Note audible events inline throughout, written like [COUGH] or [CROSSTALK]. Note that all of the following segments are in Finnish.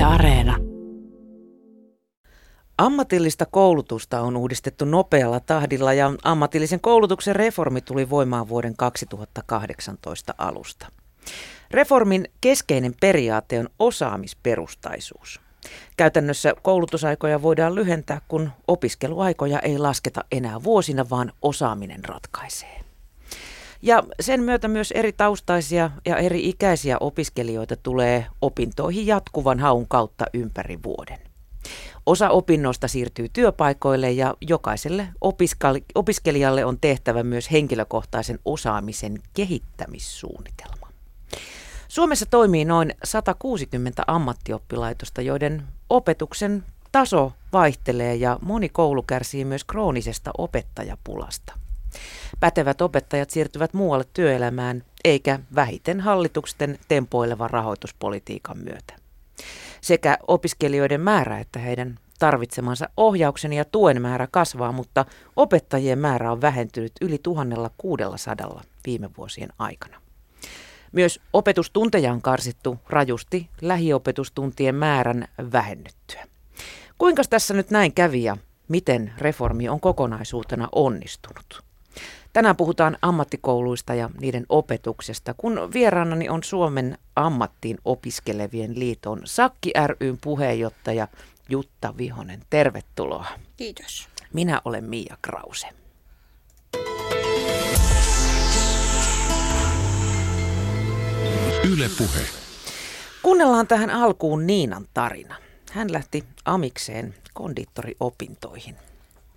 Yle Areena. Ammatillista koulutusta on uudistettu nopealla tahdilla ja ammatillisen koulutuksen reformi tuli voimaan vuoden 2018 alusta. Reformin keskeinen periaate on osaamisperustaisuus. Käytännössä koulutusaikoja voidaan lyhentää, kun opiskeluaikoja ei lasketa enää vuosina, vaan osaaminen ratkaisee. Ja sen myötä myös eri taustaisia ja eri ikäisiä opiskelijoita tulee opintoihin jatkuvan haun kautta ympäri vuoden. Osa opinnoista siirtyy työpaikoille ja jokaiselle opiskelijalle on tehtävä myös henkilökohtaisen osaamisen kehittämissuunnitelma. Suomessa toimii noin 160 ammattioppilaitosta, joiden opetuksen taso vaihtelee ja moni koulu kärsii myös kroonisesta opettajapulasta. Pätevät opettajat siirtyvät muualle työelämään, eikä vähiten hallituksen tempoilevan rahoituspolitiikan myötä. Sekä opiskelijoiden määrä että heidän tarvitsemansa ohjauksen ja tuen määrä kasvaa, mutta opettajien määrä on vähentynyt yli 1600 viime vuosien aikana. Myös opetustunteja on karsittu rajusti lähiopetustuntien määrän vähennyttyä. Kuinka tässä nyt näin kävi ja miten reformi on kokonaisuutena onnistunut? Tänään puhutaan ammattikouluista ja niiden opetuksesta, kun vieraanani on Suomen ammattiin opiskelevien liiton Sakki ryn puheenjohtaja Jutta Vihonen. Tervetuloa. Kiitos. Minä olen Mia Krause. Yle Puhe. Kuunnellaan tähän alkuun Niinan tarina. Hän lähti amikseen kondiittoriopintoihin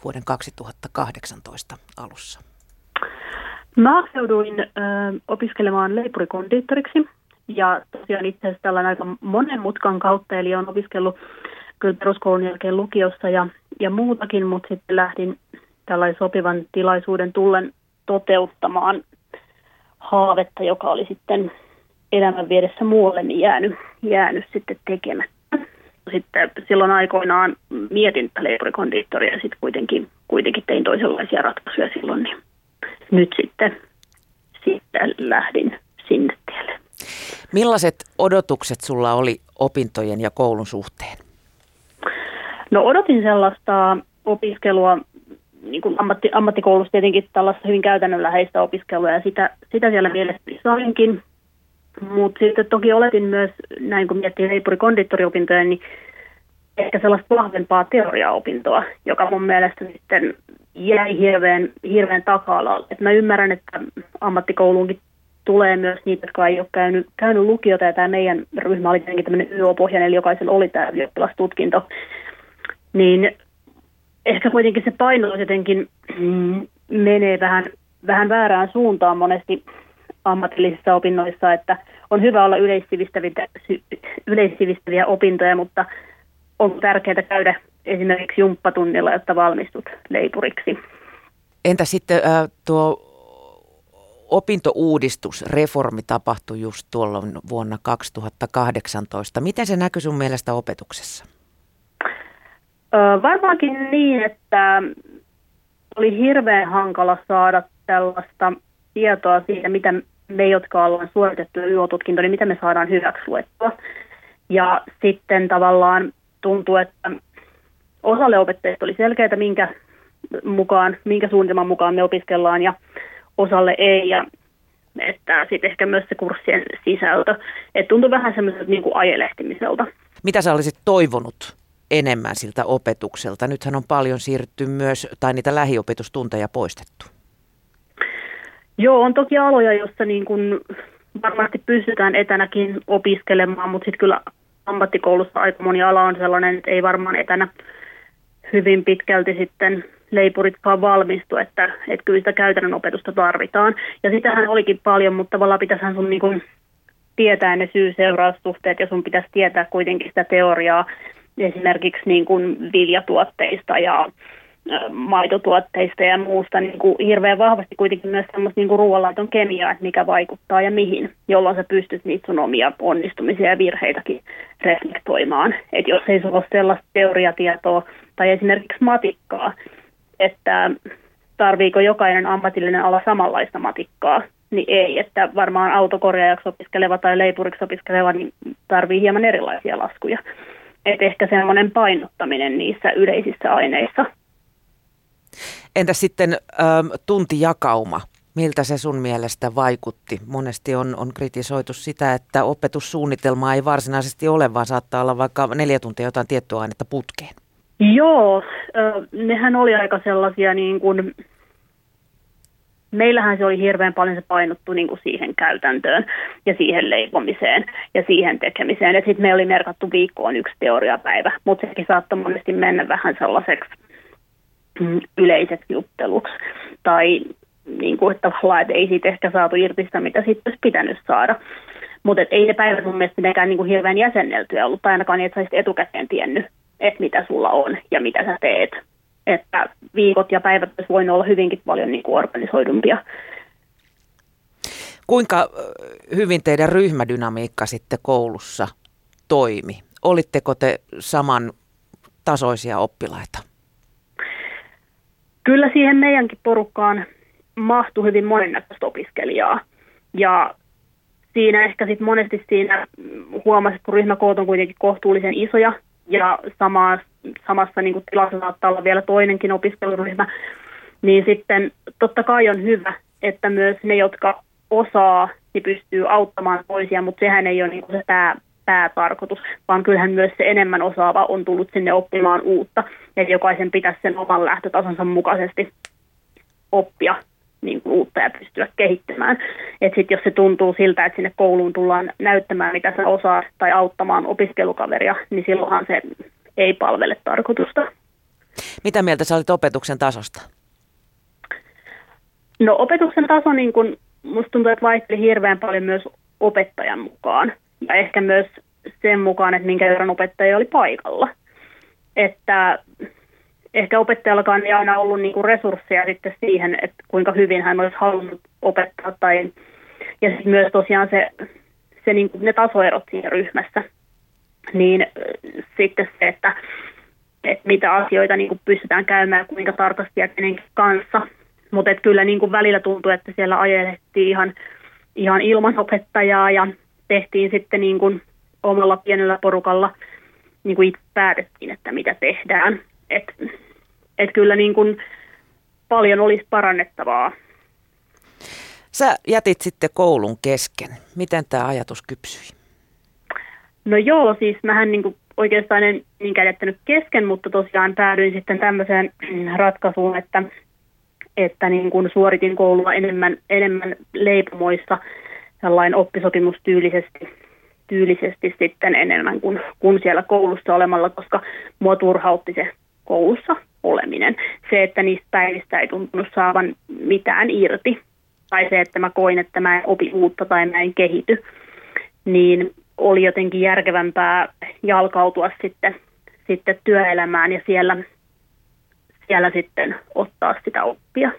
vuoden 2018 alussa. Mä hakeuduin ö, opiskelemaan leipurikondiittoriksi ja tosiaan itse asiassa tällainen aika monen mutkan kautta, eli olen opiskellut kyllä peruskoulun jälkeen lukiossa ja, ja muutakin, mutta sitten lähdin tällaisen sopivan tilaisuuden tullen toteuttamaan haavetta, joka oli sitten elämän viedessä muualle niin jäänyt, jäänyt sitten tekemättä. Sitten silloin aikoinaan mietin leipurikondiittoria ja sitten kuitenkin, kuitenkin tein toisenlaisia ratkaisuja silloin, niin nyt sitten, sitten lähdin sinne tielle. Millaiset odotukset sulla oli opintojen ja koulun suhteen? No odotin sellaista opiskelua, niin kuin ammatti, ammattikoulussa tietenkin tällaista hyvin käytännönläheistä opiskelua ja sitä, sitä siellä mielestäni sainkin. Mutta sitten toki oletin myös, näin kun miettii leipuri-kondittoriopintoja, niin ehkä sellaista vahvempaa teoriaopintoa, joka mun mielestä sitten jäi hirveän, hirveän taka-alalle. Et mä ymmärrän, että ammattikouluunkin tulee myös niitä, jotka ei ole käynyt, käynyt lukiota, ja tämä meidän ryhmä oli tietenkin tämmöinen YO-pohjainen, eli jokaisella oli tämä ylioppilastutkinto. Niin ehkä kuitenkin se paino jotenkin mm, menee vähän, vähän väärään suuntaan monesti ammatillisissa opinnoissa, että on hyvä olla yleissivistäviä, yleissivistäviä opintoja, mutta on tärkeää käydä esimerkiksi jumppatunnilla, jotta valmistut leipuriksi. Entä sitten äh, tuo opintouudistus, reformi tapahtui just tuolla vuonna 2018. Miten se näkyy sun mielestä opetuksessa? Ö, varmaankin niin, että oli hirveän hankala saada tällaista tietoa siitä, mitä me, jotka ollaan suoritettu YO-tutkinto, niin mitä me saadaan hyväksi luettua. Ja sitten tavallaan tuntuu, että osalle opettajista oli selkeää, minkä, mukaan, minkä suunnitelman mukaan me opiskellaan ja osalle ei. Ja että sitten ehkä myös se kurssien sisältö. Että tuntui vähän semmoiselta niin kuin ajelehtimiselta. Mitä sä olisit toivonut enemmän siltä opetukselta? Nythän on paljon siirtynyt myös, tai niitä lähiopetustunteja poistettu. Joo, on toki aloja, joissa niin kuin varmasti pystytään etänäkin opiskelemaan, mutta sitten kyllä ammattikoulussa aika moni ala on sellainen, että ei varmaan etänä hyvin pitkälti sitten leipuritkaan valmistu, että, että kyllä sitä käytännön opetusta tarvitaan. Ja sitähän olikin paljon, mutta tavallaan pitäisihän sun niin kuin tietää ne syy-seuraussuhteet ja sun pitäisi tietää kuitenkin sitä teoriaa esimerkiksi niin kuin viljatuotteista ja maitotuotteista ja muusta niin kuin hirveän vahvasti kuitenkin myös semmoista niin ruoanlaiton kemiaa, että mikä vaikuttaa ja mihin, jolloin sä pystyt niitä sun omia onnistumisia ja virheitäkin reflektoimaan. Että jos ei sulla ole sellaista teoriatietoa tai esimerkiksi matikkaa, että tarviiko jokainen ammatillinen ala samanlaista matikkaa, niin ei, että varmaan autokorjaajaksi opiskeleva tai leipuriksi opiskeleva niin tarvii hieman erilaisia laskuja. Et ehkä semmoinen painottaminen niissä yleisissä aineissa. Entä sitten ähm, tuntijakauma? Miltä se sun mielestä vaikutti? Monesti on, on kritisoitu sitä, että opetussuunnitelmaa ei varsinaisesti ole, vaan saattaa olla vaikka neljä tuntia jotain tiettyä ainetta putkeen. Joo, nehän oli aika sellaisia niin kuin, meillähän se oli hirveän paljon se painottu niin kuin siihen käytäntöön ja siihen leipomiseen ja siihen tekemiseen. Sitten me oli merkattu viikkoon yksi teoriapäivä, mutta sekin saattoi monesti mennä vähän sellaiseksi mm, yleiseksi jutteluksi. Tai niin kuin, että tavallaan, että ei siitä ehkä saatu irti sitä, mitä siitä olisi pitänyt saada. Mutta ei ne päivät mun mielestä nekään niin kuin hirveän jäsenneltyä ollut, tai ainakaan niin, että sä etukäteen tiennyt, että mitä sulla on ja mitä sä teet. Että viikot ja päivät olisi voinut olla hyvinkin paljon niin kuin organisoidumpia. Kuinka hyvin teidän ryhmädynamiikka sitten koulussa toimi? Olitteko te saman tasoisia oppilaita? Kyllä siihen meidänkin porukkaan mahtui hyvin monennäköistä opiskelijaa. Ja siinä ehkä sitten monesti siinä huomasi, että kun ryhmäkoot on kuitenkin kohtuullisen isoja ja sama, samassa niin kuin tilassa saattaa olla vielä toinenkin opiskeluryhmä, niin sitten totta kai on hyvä, että myös ne, jotka osaa, niin pystyy auttamaan toisia, mutta sehän ei ole niin kuin se pää, päätarkoitus, vaan kyllähän myös se enemmän osaava on tullut sinne oppimaan uutta, ja jokaisen pitäisi sen oman lähtötasonsa mukaisesti oppia niin kuin uutta ja pystyä kehittämään. Että sitten jos se tuntuu siltä, että sinne kouluun tullaan näyttämään, mitä sä osaat, tai auttamaan opiskelukaveria, niin silloinhan se ei palvele tarkoitusta. Mitä mieltä sä olit opetuksen tasosta? No opetuksen taso, niin kun, musta tuntuu, että vaihteli hirveän paljon myös opettajan mukaan. Ja ehkä myös sen mukaan, että minkä verran opettaja oli paikalla. Että ehkä opettajallakaan ei aina ollut niin kuin resursseja sitten siihen, että kuinka hyvin hän olisi halunnut opettaa. Tai, ja sitten myös tosiaan se, se niin kuin ne tasoerot siinä ryhmässä. Niin sitten se, että, että mitä asioita niin kuin pystytään käymään kuinka tarkasti ja kenenkin kanssa. Mutta kyllä niin kuin välillä tuntuu, että siellä ajelehtiin ihan, ihan ilman opettajaa ja tehtiin sitten niin kuin omalla pienellä porukalla niin kuin itse päätettiin, että mitä tehdään. Et, et kyllä niin kuin paljon olisi parannettavaa. Sä jätit sitten koulun kesken. Miten tämä ajatus kypsyi? No joo, siis mähän niin kuin oikeastaan en niinkään jättänyt kesken, mutta tosiaan päädyin sitten tämmöiseen ratkaisuun, että, että niin kuin suoritin koulua enemmän, enemmän leipomoissa tällainen oppisopimustyylisesti tyylisesti sitten enemmän kuin, kuin siellä koulussa olemalla, koska mua turhautti se koulussa oleminen. Se, että niistä päivistä ei tuntunut saavan mitään irti, tai se, että mä koin, että mä en opi uutta tai mä en kehity, niin oli jotenkin järkevämpää jalkautua sitten, sitten työelämään ja siellä, siellä sitten ottaa sitä oppia.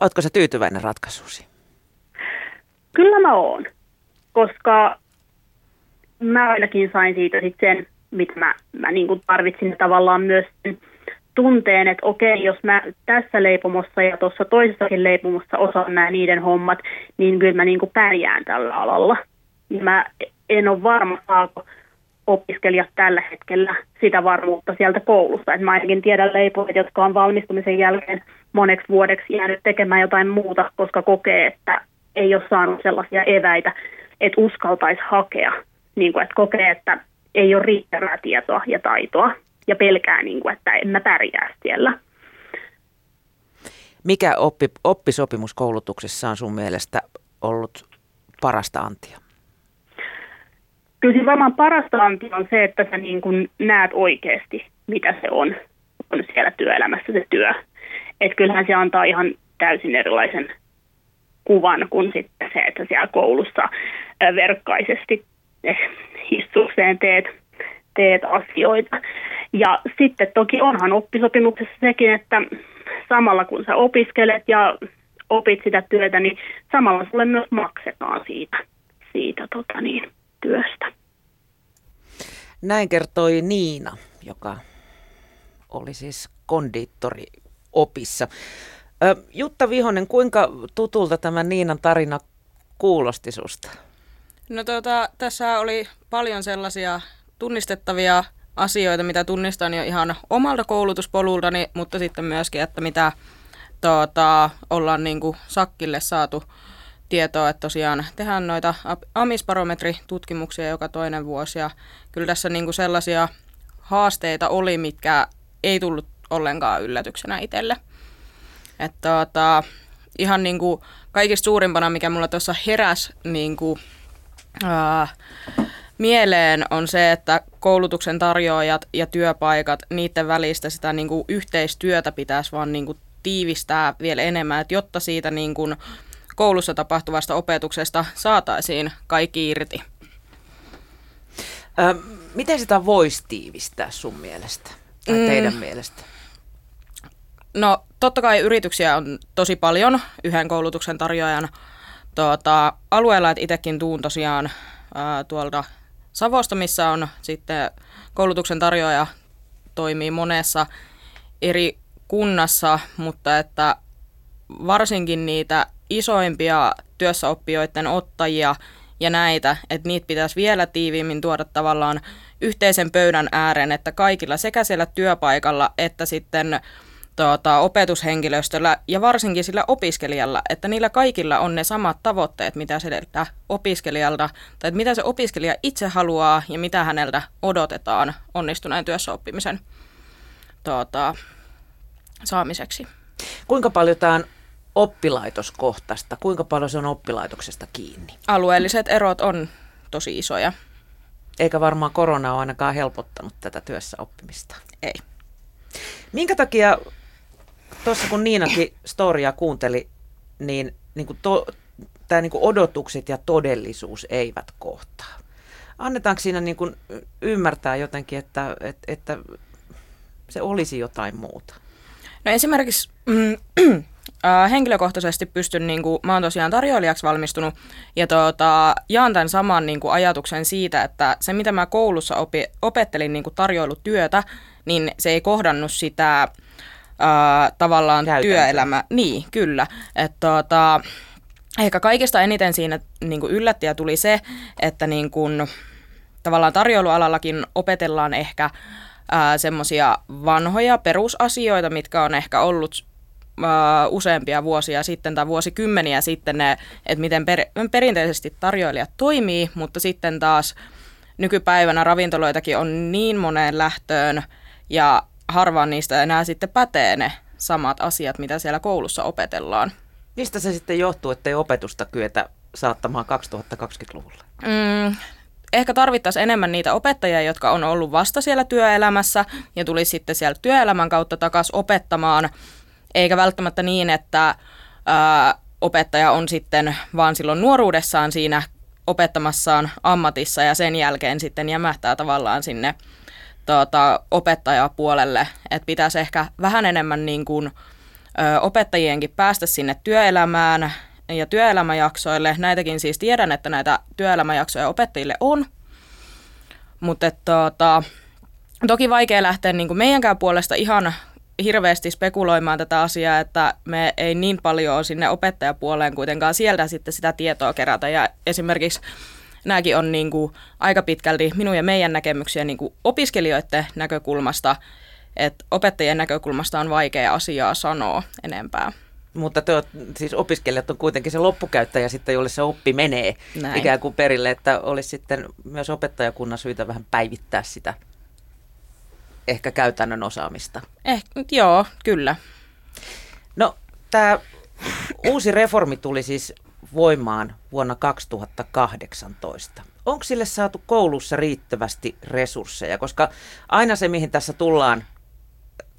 Oletko sä tyytyväinen ratkaisusi? Kyllä mä oon, koska mä ainakin sain siitä sit sen mitä mä, mä niin kuin tarvitsin tavallaan myös tunteen, että okei, jos mä tässä leipomossa ja tuossa toisessakin leipomossa osaan nämä niiden hommat, niin kyllä mä niin kuin pärjään tällä alalla. Ja mä en ole varma, saako opiskelijat tällä hetkellä sitä varmuutta sieltä koulusta. Et mä ainakin tiedän leipoja, jotka on valmistumisen jälkeen moneksi vuodeksi jäänyt tekemään jotain muuta, koska kokee, että ei ole saanut sellaisia eväitä, että uskaltaisi hakea. Niin kuin, että kokee, että ei ole riittävää tietoa ja taitoa ja pelkää, niin kuin, että en mä pärjää siellä. Mikä oppi, oppisopimuskoulutuksessa on sun mielestä ollut parasta antia? Kyllä siis varmaan parasta antia on se, että sä niin kuin näet oikeasti, mitä se on, on siellä työelämässä se työ. Että kyllähän se antaa ihan täysin erilaisen kuvan kuin sitten se, että siellä koulussa verkkaisesti hissukseen teet, teet asioita. Ja sitten toki onhan oppisopimuksessa sekin, että samalla kun sä opiskelet ja opit sitä työtä, niin samalla sulle myös maksetaan siitä, siitä tota niin, työstä. Näin kertoi Niina, joka oli siis kondiittori opissa. Jutta Vihonen, kuinka tutulta tämä Niinan tarina kuulosti susta? No tuota, tässä oli paljon sellaisia tunnistettavia asioita, mitä tunnistan jo ihan omalta koulutuspolultani, mutta sitten myöskin, että mitä tuota, ollaan niin kuin Sakkille saatu tietoa, että tosiaan tehdään noita amisbarometritutkimuksia joka toinen vuosi ja kyllä tässä niin kuin sellaisia haasteita oli, mitkä ei tullut ollenkaan yllätyksenä itselle. Että tuota, ihan niin kuin kaikista suurimpana, mikä mulla tuossa heräs niin kuin, ää, mieleen on se, että koulutuksen tarjoajat ja työpaikat, niiden välistä sitä niin kuin yhteistyötä pitäisi vaan niin kuin tiivistää vielä enemmän, että jotta siitä niin kuin koulussa tapahtuvasta opetuksesta saataisiin kaikki irti. Ö, miten sitä voisi tiivistää sun mielestä tai mm. teidän mielestä? No totta kai yrityksiä on tosi paljon yhden koulutuksen tarjoajan tuota, alueella, että itsekin tuun tosiaan ää, tuolta Savosta, missä on sitten koulutuksen tarjoaja toimii monessa eri kunnassa, mutta että varsinkin niitä isoimpia työssäoppijoiden ottajia ja näitä, että niitä pitäisi vielä tiiviimmin tuoda tavallaan yhteisen pöydän ääreen, että kaikilla sekä siellä työpaikalla että sitten tuota, opetushenkilöstöllä ja varsinkin sillä opiskelijalla, että niillä kaikilla on ne samat tavoitteet, mitä sieltä opiskelijalta, tai että mitä se opiskelija itse haluaa ja mitä häneltä odotetaan onnistuneen työssäoppimisen tuota, saamiseksi. Kuinka paljon tämä on oppilaitoskohtaista? Kuinka paljon se on oppilaitoksesta kiinni? Alueelliset erot on tosi isoja. Eikä varmaan korona ole ainakaan helpottanut tätä työssä oppimista. Ei. Minkä takia tuossa kun Niinakin storia kuunteli, niin, niin kuin to, tämä niin kuin odotukset ja todellisuus eivät kohtaa. Annetaanko siinä niin kuin ymmärtää jotenkin, että, että, että se olisi jotain muuta? No esimerkiksi mm, [CLEARS THROAT] äh, henkilökohtaisesti pystyn, niin kuin, mä oon tosiaan tarjoilijaksi valmistunut ja tota, jaan tämän saman niin kuin, ajatuksen siitä, että se mitä mä koulussa opi, opettelin niin kuin tarjoilutyötä, niin se ei kohdannut sitä uh, tavallaan Käytäntö. työelämä. Niin, kyllä. Että tota, ehkä kaikista eniten siinä niin kuin yllätti ja tuli se, että niin kuin, tavallaan tarjoilualallakin opetellaan ehkä semmoisia vanhoja perusasioita, mitkä on ehkä ollut useampia vuosia sitten tai vuosikymmeniä sitten, ne, että miten per, perinteisesti tarjoilijat toimii, mutta sitten taas nykypäivänä ravintoloitakin on niin moneen lähtöön ja harvaan niistä enää sitten pätee ne samat asiat, mitä siellä koulussa opetellaan. Mistä se sitten johtuu, että ei opetusta kyetä saattamaan 2020-luvulle? Mm, ehkä tarvittaisiin enemmän niitä opettajia, jotka on ollut vasta siellä työelämässä ja tulisi sitten siellä työelämän kautta takaisin opettamaan, eikä välttämättä niin, että ää, opettaja on sitten vaan silloin nuoruudessaan siinä opettamassaan ammatissa ja sen jälkeen sitten jämähtää tavallaan sinne tuota, opettajapuolelle, että pitäisi ehkä vähän enemmän niin kuin, ö, opettajienkin päästä sinne työelämään ja työelämäjaksoille. Näitäkin siis tiedän, että näitä työelämäjaksoja opettajille on, mutta tuota, toki vaikea lähteä niin kuin meidänkään puolesta ihan hirveästi spekuloimaan tätä asiaa, että me ei niin paljon sinne opettajapuoleen kuitenkaan sieltä sitten sitä tietoa kerätä. Ja esimerkiksi nämäkin on niin kuin aika pitkälti minun ja meidän näkemyksiä niin kuin opiskelijoiden näkökulmasta, että opettajien näkökulmasta on vaikea asiaa sanoa enempää. Mutta te oot, siis opiskelijat on kuitenkin se loppukäyttäjä sitten, jolle se oppi menee Näin. ikään kuin perille, että olisi sitten myös opettajakunnan syytä vähän päivittää sitä ehkä käytännön osaamista. Eh, joo, kyllä. No, tämä uusi reformi tuli siis voimaan vuonna 2018. Onko sille saatu koulussa riittävästi resursseja? Koska aina se, mihin tässä tullaan,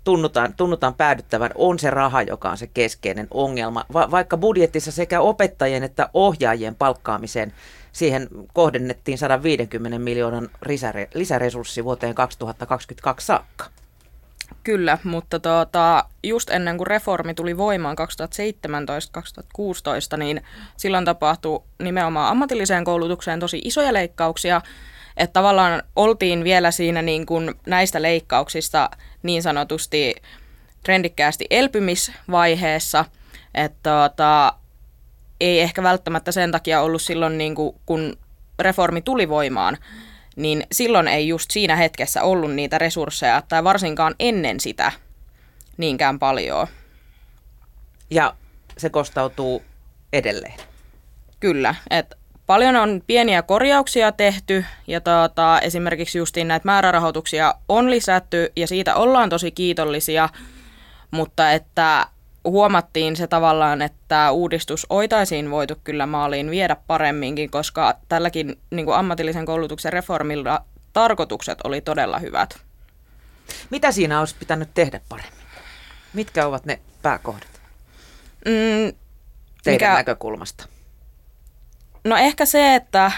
tunnutaan, tunnutaan päädyttävän, on se raha, joka on se keskeinen ongelma. Va- vaikka budjetissa sekä opettajien että ohjaajien palkkaamiseen siihen kohdennettiin 150 miljoonan lisäresurssi vuoteen 2022 saakka. Kyllä, mutta tuota, just ennen kuin reformi tuli voimaan 2017-2016, niin silloin tapahtui nimenomaan ammatilliseen koulutukseen tosi isoja leikkauksia, että tavallaan oltiin vielä siinä niin kuin näistä leikkauksista niin sanotusti trendikkäästi elpymisvaiheessa, että tota, ei ehkä välttämättä sen takia ollut silloin, niin kuin, kun reformi tuli voimaan, niin silloin ei just siinä hetkessä ollut niitä resursseja, tai varsinkaan ennen sitä niinkään paljon. Ja se kostautuu edelleen. Kyllä, että paljon on pieniä korjauksia tehty ja tuota, esimerkiksi justiin näitä määrärahoituksia on lisätty ja siitä ollaan tosi kiitollisia, mutta että huomattiin se tavallaan, että uudistus oitaisiin voitu kyllä maaliin viedä paremminkin, koska tälläkin niin kuin ammatillisen koulutuksen reformilla tarkoitukset oli todella hyvät. Mitä siinä olisi pitänyt tehdä paremmin? Mitkä ovat ne pääkohdat mm, teidän mikä... näkökulmasta? No ehkä se, että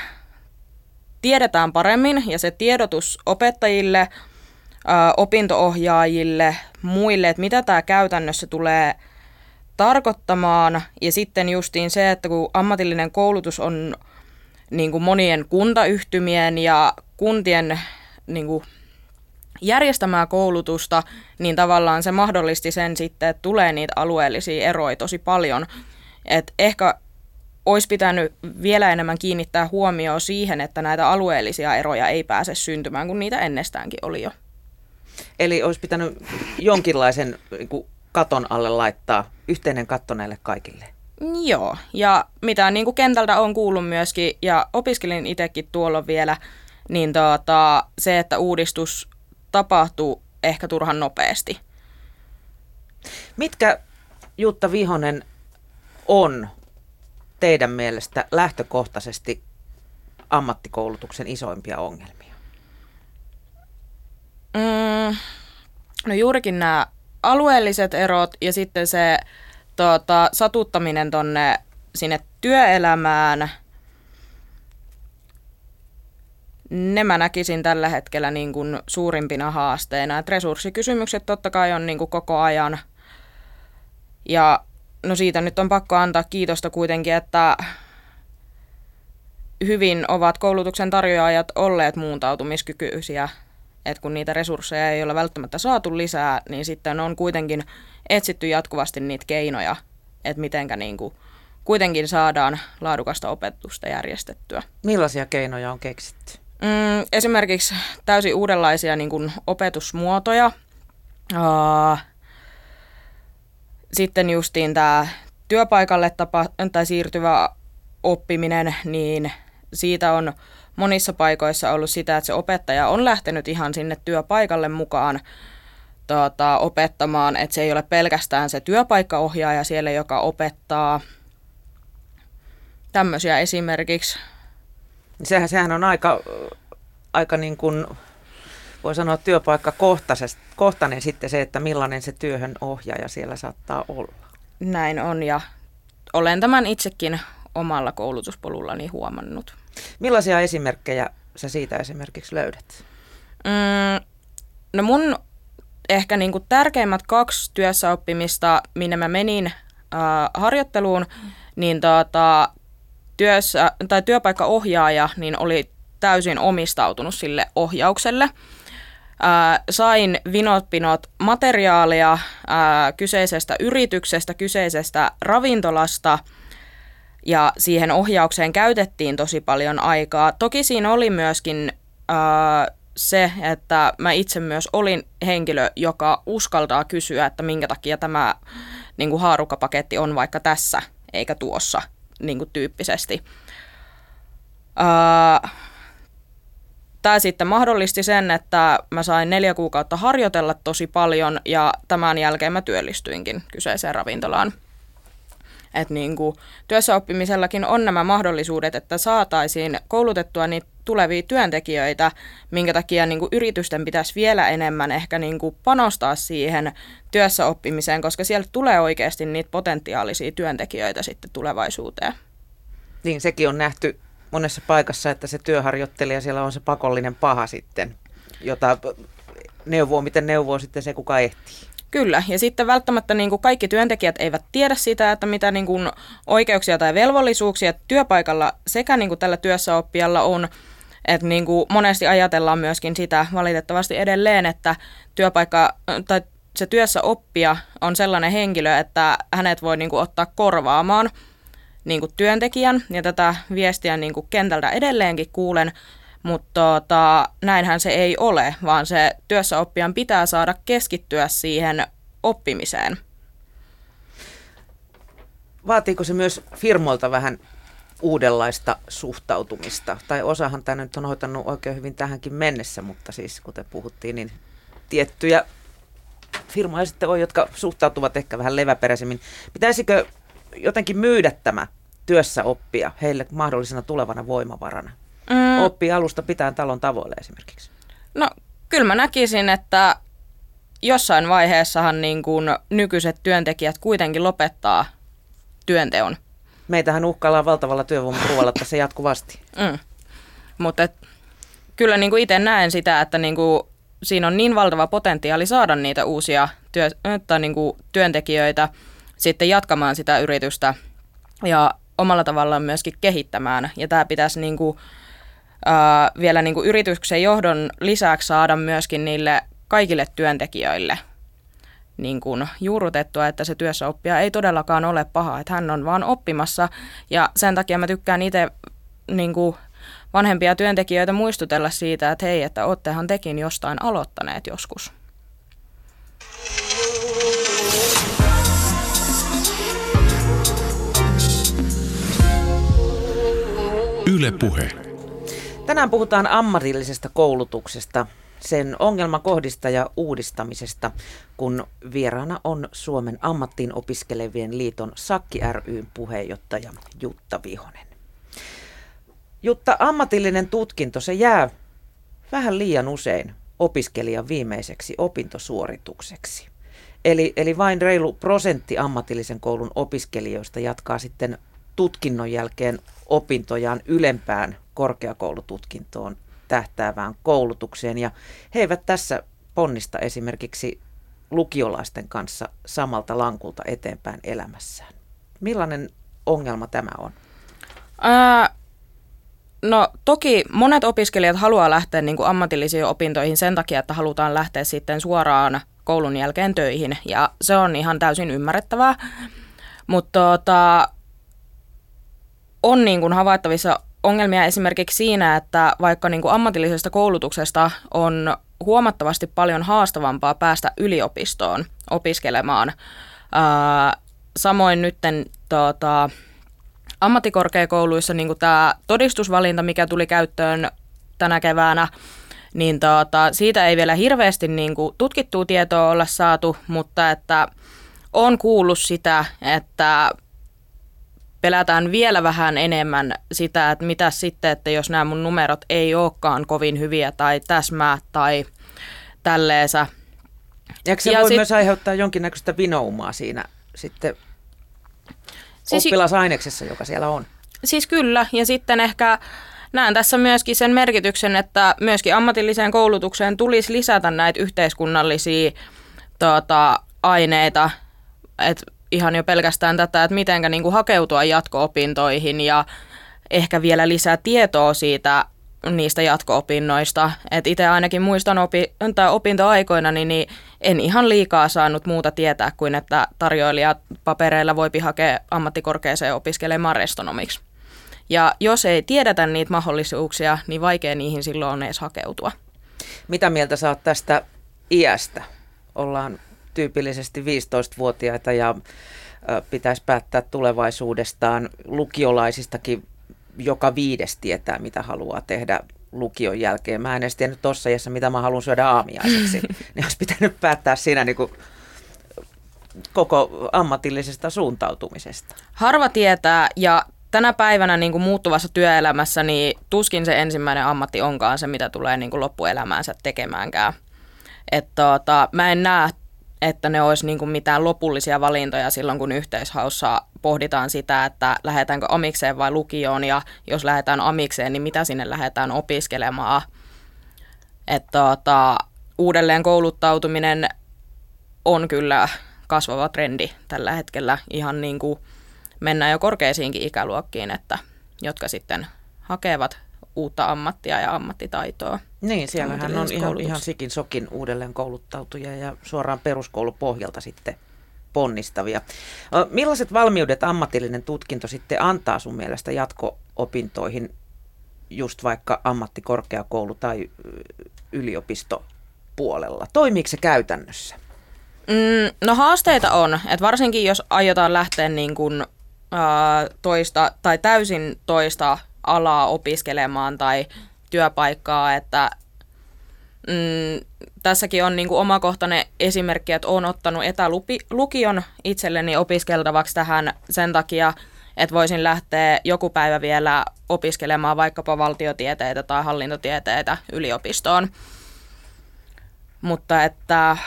tiedetään paremmin ja se tiedotus opettajille, opintoohjaajille, muille, että mitä tämä käytännössä tulee tarkoittamaan. Ja sitten justiin se, että kun ammatillinen koulutus on niin kuin monien kuntayhtymien ja kuntien niin kuin järjestämää koulutusta, niin tavallaan se mahdollisti sen sitten, että tulee niitä alueellisia eroja tosi paljon. Et ehkä olisi pitänyt vielä enemmän kiinnittää huomioon siihen, että näitä alueellisia eroja ei pääse syntymään, kun niitä ennestäänkin oli jo. Eli olisi pitänyt jonkinlaisen niin katon alle laittaa yhteinen katto näille kaikille. Joo, ja mitä niin kuin kentältä on kuullut myöskin, ja opiskelin itsekin tuolla vielä, niin tuota, se, että uudistus tapahtuu ehkä turhan nopeasti. Mitkä, Jutta Vihonen, on teidän mielestä lähtökohtaisesti ammattikoulutuksen isoimpia ongelmia? Mm, no juurikin nämä alueelliset erot ja sitten se tota, satuttaminen tonne sinne työelämään. Ne mä näkisin tällä hetkellä niin kuin suurimpina haasteina. Et resurssikysymykset totta kai on niin kuin koko ajan. Ja no siitä nyt on pakko antaa kiitosta kuitenkin, että hyvin ovat koulutuksen tarjoajat olleet muuntautumiskykyisiä että kun niitä resursseja ei ole välttämättä saatu lisää, niin sitten on kuitenkin etsitty jatkuvasti niitä keinoja, että mitenkä niin kuin kuitenkin saadaan laadukasta opetusta järjestettyä. Millaisia keinoja on keksitty? Mm, esimerkiksi täysin uudenlaisia niin kuin opetusmuotoja. Uh, sitten justiin tämä työpaikalle tapa, tai siirtyvä oppiminen, niin siitä on monissa paikoissa ollut sitä, että se opettaja on lähtenyt ihan sinne työpaikalle mukaan tota, opettamaan, että se ei ole pelkästään se työpaikkaohjaaja siellä, joka opettaa tämmöisiä esimerkiksi. Sehän, sehän on aika, aika niin kuin, voi sanoa työpaikkakohtainen sitten se, että millainen se työhön ohjaaja siellä saattaa olla. Näin on ja olen tämän itsekin omalla koulutuspolullani huomannut. Millaisia esimerkkejä sä siitä esimerkiksi löydät? Mm, no mun ehkä niin kuin tärkeimmät kaksi työssäoppimista, minne mä menin äh, harjoitteluun, niin tota, työssä, tai työpaikkaohjaaja niin oli täysin omistautunut sille ohjaukselle. Äh, sain vinotpinot materiaalia äh, kyseisestä yrityksestä, kyseisestä ravintolasta – ja siihen ohjaukseen käytettiin tosi paljon aikaa. Toki siinä oli myöskin ää, se, että mä itse myös olin henkilö, joka uskaltaa kysyä, että minkä takia tämä niin kuin haarukapaketti on vaikka tässä eikä tuossa niin kuin tyyppisesti. Ää, Tämä sitten mahdollisti sen, että mä sain neljä kuukautta harjoitella tosi paljon ja tämän jälkeen mä työllistyinkin kyseiseen ravintolaan. Että niin kuin työssäoppimisellakin on nämä mahdollisuudet, että saataisiin koulutettua niitä tulevia työntekijöitä, minkä takia niin kuin yritysten pitäisi vielä enemmän ehkä niin kuin panostaa siihen työssäoppimiseen, koska sieltä tulee oikeasti niitä potentiaalisia työntekijöitä sitten tulevaisuuteen. Niin, sekin on nähty monessa paikassa, että se työharjoittelija siellä on se pakollinen paha sitten, jota neuvoo, miten neuvoo sitten se, kuka ehtii. Kyllä, ja sitten välttämättä niin kuin kaikki työntekijät eivät tiedä sitä, että mitä niin kuin oikeuksia tai velvollisuuksia työpaikalla sekä niin kuin tällä työssäoppijalla on, että niin kuin monesti ajatellaan myöskin sitä valitettavasti edelleen, että työpaikka tai se työssä oppija on sellainen henkilö, että hänet voi niin kuin ottaa korvaamaan niin kuin työntekijän, ja tätä viestiä niin kuin kentältä edelleenkin kuulen, mutta tota, näinhän se ei ole, vaan se työssäoppijan pitää saada keskittyä siihen oppimiseen. Vaatiiko se myös firmoilta vähän uudenlaista suhtautumista? Tai osahan tämä nyt on hoitanut oikein hyvin tähänkin mennessä, mutta siis kuten puhuttiin, niin tiettyjä firmoja sitten on, jotka suhtautuvat ehkä vähän leväperäisemmin. Pitäisikö jotenkin myydä tämä työssäoppia heille mahdollisena tulevana voimavarana? Mm. Oppii alusta pitää talon tavoille esimerkiksi. No kyllä mä näkisin, että jossain vaiheessahan niin kuin nykyiset työntekijät kuitenkin lopettaa työnteon. Meitähän uhkaillaan valtavalla työvoimapuolella tässä [LAUGHS] jatkuvasti. Mm. Mutta kyllä niin kuin itse näen sitä, että niin kuin siinä on niin valtava potentiaali saada niitä uusia työ, tai niin kuin työntekijöitä sitten jatkamaan sitä yritystä ja omalla tavallaan myöskin kehittämään. Ja tämä pitäisi niin kuin, vielä niin kuin yrityksen johdon lisäksi saada myöskin niille kaikille työntekijöille niin kuin juurrutettua, että se työssäoppija ei todellakaan ole paha, että hän on vaan oppimassa ja sen takia mä tykkään itse niin kuin vanhempia työntekijöitä muistutella siitä, että hei, että oottehan tekin jostain aloittaneet joskus. Yle Puhe. Tänään puhutaan ammatillisesta koulutuksesta, sen ongelmakohdista ja uudistamisesta, kun vieraana on Suomen ammattiin opiskelevien liiton Sakki ryn puheenjohtaja Jutta Vihonen. Jutta, ammatillinen tutkinto, se jää vähän liian usein opiskelijan viimeiseksi opintosuoritukseksi. Eli, eli vain reilu prosentti ammatillisen koulun opiskelijoista jatkaa sitten tutkinnon jälkeen opintojaan ylempään korkeakoulututkintoon tähtäävään koulutukseen. Ja he eivät tässä ponnista esimerkiksi lukiolaisten kanssa samalta lankulta eteenpäin elämässään. Millainen ongelma tämä on? Ää, no toki monet opiskelijat haluaa lähteä niin kuin ammatillisiin opintoihin sen takia, että halutaan lähteä sitten suoraan koulun jälkeen töihin. Ja se on ihan täysin ymmärrettävää. Mutta tota, on niin kuin havaittavissa ongelmia esimerkiksi siinä, että vaikka niin kuin ammatillisesta koulutuksesta on huomattavasti paljon haastavampaa päästä yliopistoon opiskelemaan. Ää, samoin nyt tota, ammattikorkeakouluissa niin tämä todistusvalinta, mikä tuli käyttöön tänä keväänä, niin tota, siitä ei vielä hirveästi niin kuin tutkittua tietoa olla saatu, mutta että on kuullut sitä, että pelätään vielä vähän enemmän sitä, että mitä sitten, että jos nämä mun numerot ei olekaan kovin hyviä tai täsmää tai tälleensä. Ja se ja voi sit, myös aiheuttaa jonkinnäköistä vinoumaa siinä sitten siis, oppilasaineksessa, joka siellä on? Siis kyllä, ja sitten ehkä näen tässä myöskin sen merkityksen, että myöskin ammatilliseen koulutukseen tulisi lisätä näitä yhteiskunnallisia tuota, aineita, että ihan jo pelkästään tätä, että miten niin kuin hakeutua jatko-opintoihin ja ehkä vielä lisää tietoa siitä niistä jatko-opinnoista. Itse ainakin muistan opi- tai opintoaikoina, niin, niin en ihan liikaa saanut muuta tietää kuin, että tarjoilijat papereilla voipi hakea ammattikorkeeseen opiskelemaan restonomiksi. Ja jos ei tiedetä niitä mahdollisuuksia, niin vaikea niihin silloin on edes hakeutua. Mitä mieltä saat tästä iästä? Ollaan tyypillisesti 15-vuotiaita ja pitäisi päättää tulevaisuudestaan. Lukiolaisistakin joka viides tietää, mitä haluaa tehdä lukion jälkeen. Mä en edes tiennyt tuossa iässä, mitä mä haluan syödä aamiaiseksi. [LAUGHS] niin olisi pitänyt päättää siinä niin kuin koko ammatillisesta suuntautumisesta. Harva tietää ja tänä päivänä niin kuin muuttuvassa työelämässä niin tuskin se ensimmäinen ammatti onkaan se, mitä tulee niin kuin loppuelämäänsä tekemäänkään. Et tota, mä en näe että ne olisi niin kuin mitään lopullisia valintoja silloin, kun yhteishaussa pohditaan sitä, että lähdetäänkö amikseen vai lukioon, ja jos lähdetään amikseen, niin mitä sinne lähdetään opiskelemaan. Että tota, uudelleen kouluttautuminen on kyllä kasvava trendi tällä hetkellä. Ihan niin kuin mennään jo korkeisiinkin ikäluokkiin, että, jotka sitten hakevat uutta ammattia ja ammattitaitoa. Niin, siellähän on ihan, ihan sikin sokin uudelleen kouluttautuja ja suoraan peruskoulupohjalta sitten ponnistavia. Millaiset valmiudet ammatillinen tutkinto sitten antaa sun mielestä jatko-opintoihin, just vaikka ammattikorkeakoulu tai yliopistopuolella? Toimiiko se käytännössä? Mm, no haasteita on, että varsinkin jos aiotaan lähteä niin kuin, ää, toista tai täysin toista alaa opiskelemaan tai työpaikkaa, että mm, tässäkin on niin kuin omakohtainen esimerkki, että olen ottanut etälukion itselleni opiskeltavaksi tähän sen takia, että voisin lähteä joku päivä vielä opiskelemaan vaikkapa valtiotieteitä tai hallintotieteitä yliopistoon. Mutta että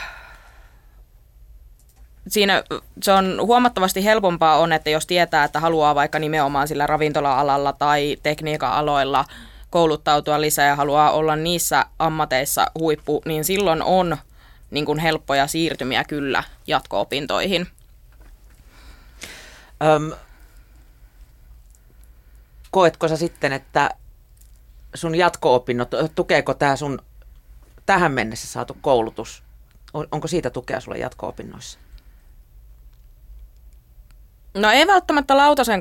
siinä se on huomattavasti helpompaa on, että jos tietää, että haluaa vaikka nimenomaan sillä ravintola-alalla tai tekniikan aloilla kouluttautua lisää ja haluaa olla niissä ammateissa huippu, niin silloin on niin kuin helppoja siirtymiä kyllä jatko-opintoihin. Öm, koetko sä sitten, että sun jatko-opinnot, tukeeko tämä sun tähän mennessä saatu koulutus, onko siitä tukea sulle jatko-opinnoissa? No ei välttämättä lautasen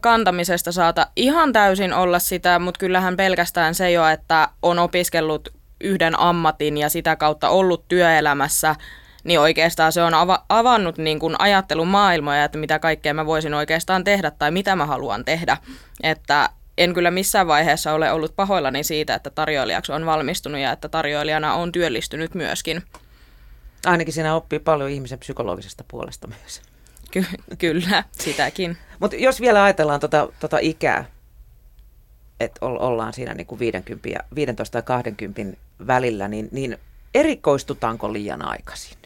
kantamisesta saata ihan täysin olla sitä, mutta kyllähän pelkästään se jo, että on opiskellut yhden ammatin ja sitä kautta ollut työelämässä, niin oikeastaan se on avannut niin kuin ajattelun maailmoja, että mitä kaikkea mä voisin oikeastaan tehdä tai mitä mä haluan tehdä. Että en kyllä missään vaiheessa ole ollut pahoillani siitä, että tarjoilijaksi on valmistunut ja että tarjoilijana on työllistynyt myöskin. Ainakin siinä oppii paljon ihmisen psykologisesta puolesta myös. Ky- kyllä, sitäkin. Mutta jos vielä ajatellaan tota, tota ikää, että ollaan siinä niin kuin 50 ja, 15 ja 20 välillä, niin, niin erikoistutaanko liian aikaisin?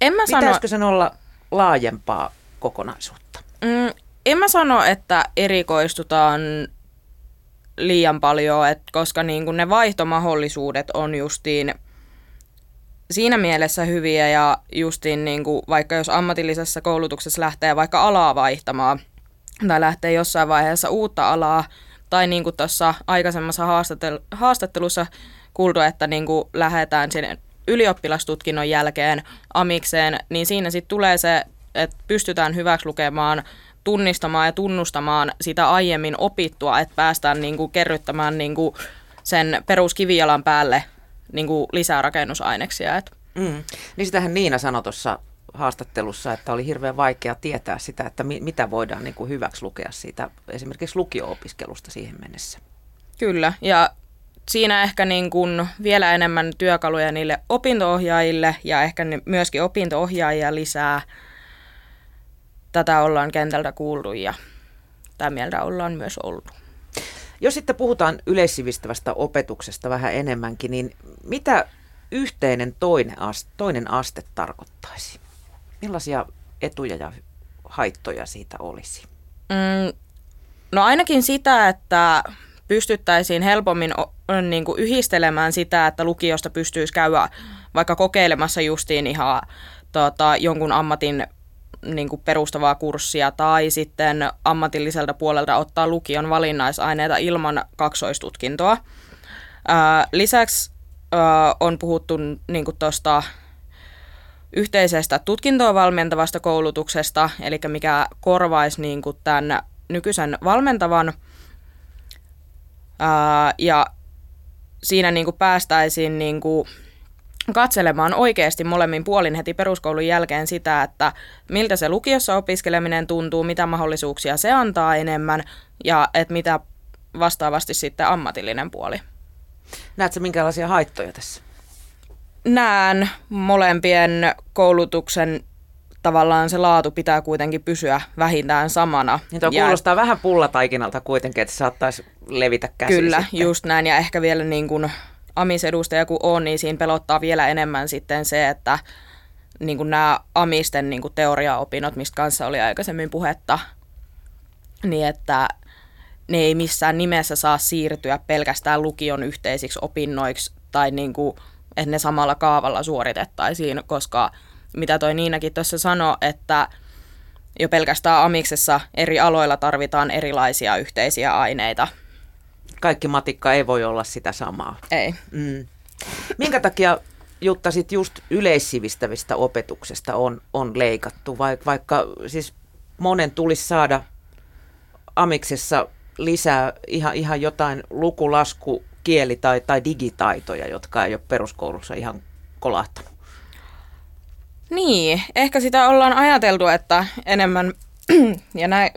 En mä sano... Pitäisikö sen olla laajempaa kokonaisuutta? Mm, en mä sano, että erikoistutaan liian paljon, et koska niin kun ne vaihtomahdollisuudet on justiin siinä mielessä hyviä ja justiin niin kuin, vaikka jos ammatillisessa koulutuksessa lähtee vaikka alaa vaihtamaan tai lähtee jossain vaiheessa uutta alaa tai niin kuin tuossa aikaisemmassa haastattelussa kuultu, että niin kuin lähdetään sinne ylioppilastutkinnon jälkeen amikseen, niin siinä sitten tulee se, että pystytään hyväksi lukemaan, tunnistamaan ja tunnustamaan sitä aiemmin opittua, että päästään niin kuin kerryttämään niin kuin sen peruskivijalan päälle niin kuin lisää rakennusaineksia. Et. Mm. Niin sitähän Niina sanoi tuossa haastattelussa, että oli hirveän vaikea tietää sitä, että mi- mitä voidaan niin kuin hyväksi lukea siitä esimerkiksi lukio-opiskelusta siihen mennessä. Kyllä, ja siinä ehkä niin kuin vielä enemmän työkaluja niille opintoohjaajille ja ehkä myöskin opintoohjaajia lisää. Tätä ollaan kentältä kuultu ja tämä mieltä ollaan myös ollut. Jos sitten puhutaan yleissivistävästä opetuksesta vähän enemmänkin, niin mitä yhteinen toinen aste, toinen aste tarkoittaisi? Millaisia etuja ja haittoja siitä olisi? Mm, no ainakin sitä, että pystyttäisiin helpommin niin kuin yhdistelemään sitä, että lukiosta pystyisi käydä vaikka kokeilemassa justiin ihan tota, jonkun ammatin niin kuin perustavaa kurssia tai sitten ammatilliselta puolelta ottaa lukion valinnaisaineita ilman kaksoistutkintoa. Ää, lisäksi ää, on puhuttu niin tuosta yhteisestä tutkintoa valmentavasta koulutuksesta, eli mikä korvaisi niin kuin tämän nykyisen valmentavan. Ää, ja siinä niin kuin päästäisiin niin kuin katselemaan oikeasti molemmin puolin heti peruskoulun jälkeen sitä, että miltä se lukiossa opiskeleminen tuntuu, mitä mahdollisuuksia se antaa enemmän ja että mitä vastaavasti sitten ammatillinen puoli. Näetkö minkälaisia haittoja tässä? Näen molempien koulutuksen tavallaan se laatu pitää kuitenkin pysyä vähintään samana. Niin tuo ja kuulostaa vähän pullataikinalta kuitenkin, että se saattaisi levitä käsiin Kyllä, sitten. just näin. Ja ehkä vielä niin kuin amisedustaja kun on, niin siinä pelottaa vielä enemmän sitten se, että niin kuin nämä amisten niin kuin teoriaopinnot, mistä kanssa oli aikaisemmin puhetta, niin että ne ei missään nimessä saa siirtyä pelkästään lukion yhteisiksi opinnoiksi tai niin kuin, että ne samalla kaavalla suoritettaisiin, koska mitä toi Niinakin tuossa sanoi, että jo pelkästään amiksessa eri aloilla tarvitaan erilaisia yhteisiä aineita – kaikki matikka ei voi olla sitä samaa. Ei. Mm. Minkä takia Jutta sit just yleissivistävistä opetuksesta on, on leikattu, vaikka, vaikka siis monen tulisi saada amiksessa lisää ihan, ihan jotain lukulasku, kieli- tai, tai digitaitoja, jotka ei ole peruskoulussa ihan kolahtanut. Niin, ehkä sitä ollaan ajateltu, että enemmän, [CLEARS THROAT] ja näin,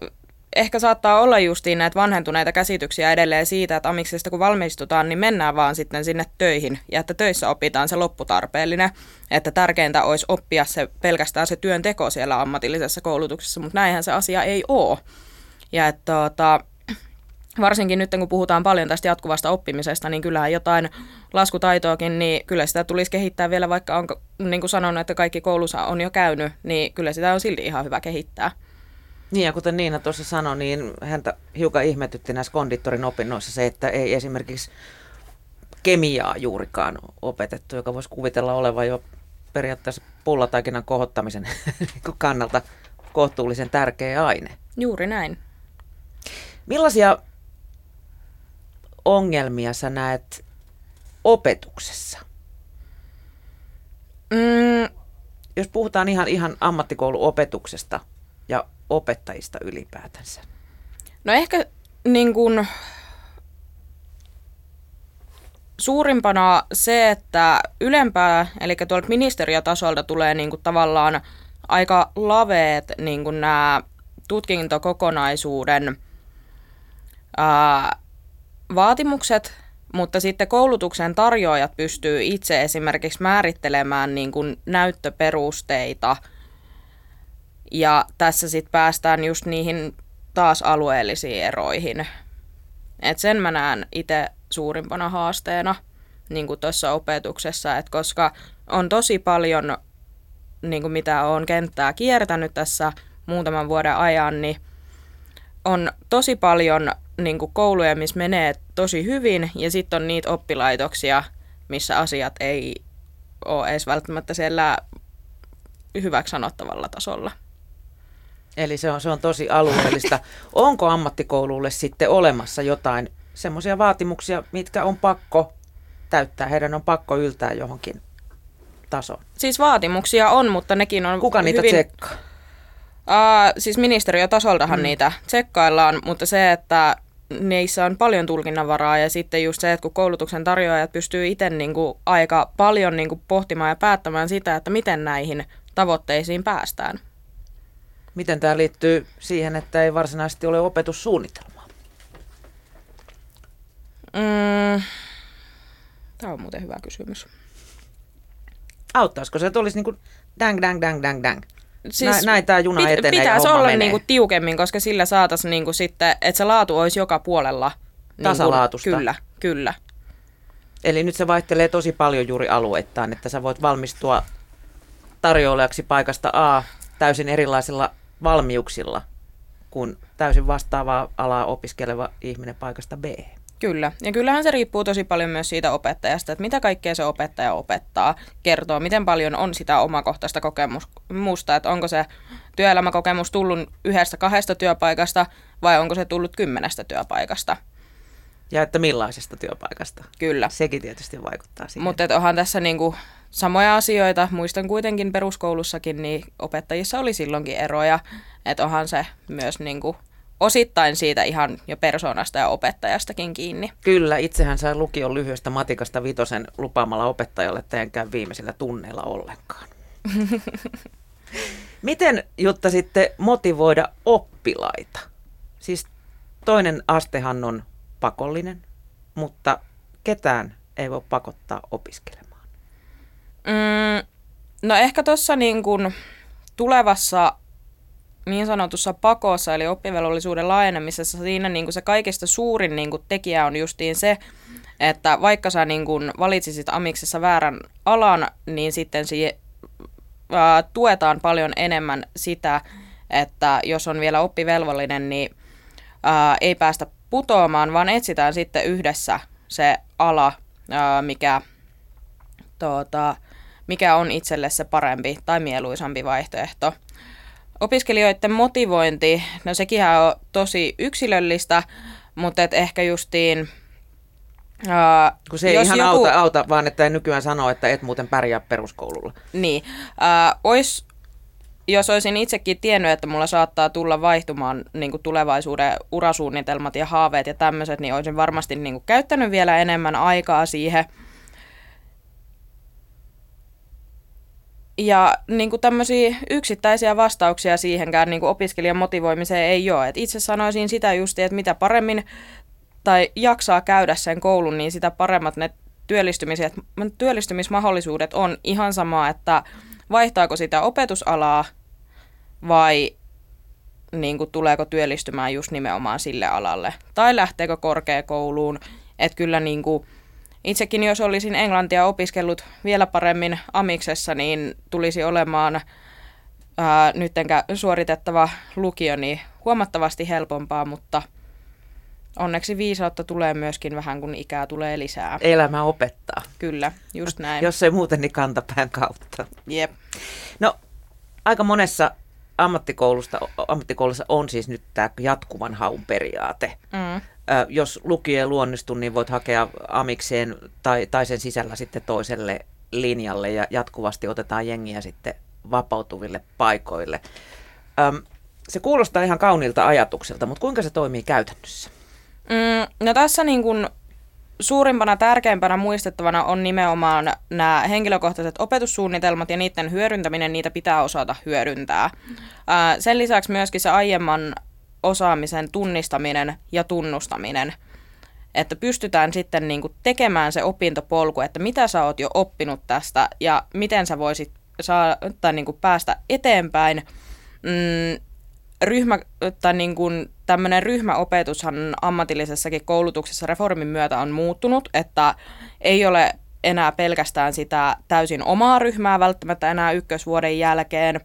ehkä saattaa olla justiin näitä vanhentuneita käsityksiä edelleen siitä, että amiksesta kun valmistutaan, niin mennään vaan sitten sinne töihin ja että töissä opitaan se lopputarpeellinen, että tärkeintä olisi oppia se pelkästään se työnteko siellä ammatillisessa koulutuksessa, mutta näinhän se asia ei ole. Ja että tota, varsinkin nyt kun puhutaan paljon tästä jatkuvasta oppimisesta, niin kyllähän jotain laskutaitoakin, niin kyllä sitä tulisi kehittää vielä, vaikka on niin kuin sanonut, että kaikki koulussa on jo käynyt, niin kyllä sitä on silti ihan hyvä kehittää. Niin ja kuten Niina tuossa sanoi, niin häntä hiukan ihmetytti näissä kondittorin opinnoissa se, että ei esimerkiksi kemiaa juurikaan opetettu, joka voisi kuvitella olevan jo periaatteessa pullataikinan kohottamisen [LAUGHS] kannalta kohtuullisen tärkeä aine. Juuri näin. Millaisia ongelmia sä näet opetuksessa? Mm. Jos puhutaan ihan, ihan ammattikouluopetuksesta ja opettajista ylipäätänsä? No ehkä niin kuin, suurimpana se, että ylempää, eli tuolta ministeriötasolta tulee niin kuin tavallaan aika laveet niin kuin nämä tutkintokokonaisuuden ää, vaatimukset, mutta sitten koulutuksen tarjoajat pystyy itse esimerkiksi määrittelemään niin kuin näyttöperusteita – ja tässä sitten päästään just niihin taas alueellisiin eroihin. Et sen mä näen itse suurimpana haasteena niin tuossa opetuksessa, että koska on tosi paljon, niin kuin mitä on kenttää kiertänyt tässä muutaman vuoden ajan, niin on tosi paljon niin kuin kouluja, missä menee tosi hyvin, ja sitten on niitä oppilaitoksia, missä asiat ei ole edes välttämättä siellä hyväksi sanottavalla tasolla. Eli se on, se on tosi alueellista. Onko ammattikoululle sitten olemassa jotain semmoisia vaatimuksia, mitkä on pakko täyttää? Heidän on pakko yltää johonkin tasoon. Siis vaatimuksia on, mutta nekin on Kuka niitä hyvin... tsekkaa? Uh, siis ministeriötasoltahan mm. niitä tsekkaillaan, mutta se, että niissä on paljon tulkinnanvaraa ja sitten just se, että kun koulutuksen tarjoajat pystyy itse niin kuin aika paljon niin kuin pohtimaan ja päättämään sitä, että miten näihin tavoitteisiin päästään. Miten tämä liittyy siihen, että ei varsinaisesti ole opetussuunnitelmaa? Mm, tämä on muuten hyvä kysymys. Auttaisiko se, että olisi niin kuin dang, dang, dang, dang, dang? Siis näin tämä juna pit, etenee Pitäisi olla menee. niinku tiukemmin, koska sillä saataisiin niinku sitten, että se laatu olisi joka puolella. Niinku, Tasalaatusta. Kyllä, kyllä. Eli nyt se vaihtelee tosi paljon juuri alueittain, että sä voit valmistua tarjoilijaksi paikasta A täysin erilaisilla valmiuksilla kuin täysin vastaavaa alaa opiskeleva ihminen paikasta B. Kyllä, ja kyllähän se riippuu tosi paljon myös siitä opettajasta, että mitä kaikkea se opettaja opettaa, kertoo, miten paljon on sitä omakohtaista kokemusta, että onko se työelämäkokemus tullut yhdestä kahdesta työpaikasta vai onko se tullut kymmenestä työpaikasta. Ja että millaisesta työpaikasta. Kyllä. Sekin tietysti vaikuttaa siihen. Mutta onhan tässä niinku samoja asioita. Muistan kuitenkin peruskoulussakin, niin opettajissa oli silloinkin eroja. Että onhan se myös niinku osittain siitä ihan jo persoonasta ja opettajastakin kiinni. Kyllä, itsehän sai lukion lyhyestä matikasta vitosen lupaamalla opettajalle, että en käy viimeisillä tunneilla ollenkaan. [LAUGHS] Miten, Jutta, sitten motivoida oppilaita? Siis toinen astehan on pakollinen, mutta ketään ei voi pakottaa opiskelemaan. Mm, no ehkä tuossa niin kun tulevassa niin sanotussa pakossa, eli oppivelvollisuuden laajenemisessa, siinä niin se kaikista suurin niin tekijä on justiin se, että vaikka sä niin valitsisit amiksessa väärän alan, niin sitten siihen, ää, tuetaan paljon enemmän sitä, että jos on vielä oppivelvollinen, niin ää, ei päästä putoamaan, vaan etsitään sitten yhdessä se ala, mikä, tuota, mikä on itselle se parempi tai mieluisampi vaihtoehto. Opiskelijoiden motivointi, no sekin on tosi yksilöllistä, mutta et ehkä justiin Ää, Kun se ei ihan joku... auta, auta, vaan että nykyään sanoo, että et muuten pärjää peruskoululla. Niin. Ää, ois, jos olisin itsekin tiennyt, että mulla saattaa tulla vaihtumaan niin kuin tulevaisuuden urasuunnitelmat ja haaveet ja tämmöiset, niin olisin varmasti niin kuin käyttänyt vielä enemmän aikaa siihen. Ja niin kuin tämmöisiä yksittäisiä vastauksia siihenkään niin kuin opiskelijan motivoimiseen ei ole. Et itse sanoisin sitä justi, että mitä paremmin tai jaksaa käydä sen koulun, niin sitä paremmat ne työllistymismahdollisuudet on ihan sama, että vaihtaako sitä opetusalaa vai niin kuin, tuleeko työllistymään just nimenomaan sille alalle. Tai lähteekö korkeakouluun. Että kyllä niin kuin, itsekin jos olisin englantia opiskellut vielä paremmin amiksessa, niin tulisi olemaan ää, nyttenkä suoritettava lukio niin huomattavasti helpompaa, mutta – Onneksi viisautta tulee myöskin vähän, kun ikää tulee lisää. Elämä opettaa. Kyllä, just näin. Jos ei muuten, niin kantapään kautta. Jep. No, aika monessa ammattikoulusta, ammattikoulussa on siis nyt tämä jatkuvan haun periaate. Mm. Jos lukio ei luonnistu, niin voit hakea amikseen tai, tai sen sisällä sitten toiselle linjalle ja jatkuvasti otetaan jengiä sitten vapautuville paikoille. Se kuulostaa ihan kauniilta ajatukselta, mutta kuinka se toimii käytännössä? Mm, no tässä niin kuin suurimpana tärkeimpänä muistettavana on nimenomaan nämä henkilökohtaiset opetussuunnitelmat ja niiden hyödyntäminen, niitä pitää osata hyödyntää. Ää, sen lisäksi myöskin se aiemman osaamisen tunnistaminen ja tunnustaminen, että pystytään sitten niin kuin tekemään se opintopolku, että mitä sä oot jo oppinut tästä ja miten sä voisit saa, tai niin kuin päästä eteenpäin. Mm, ryhmä, tai niin kuin tämmöinen ryhmäopetushan ammatillisessakin koulutuksessa reformin myötä on muuttunut, että ei ole enää pelkästään sitä täysin omaa ryhmää välttämättä enää ykkösvuoden jälkeen,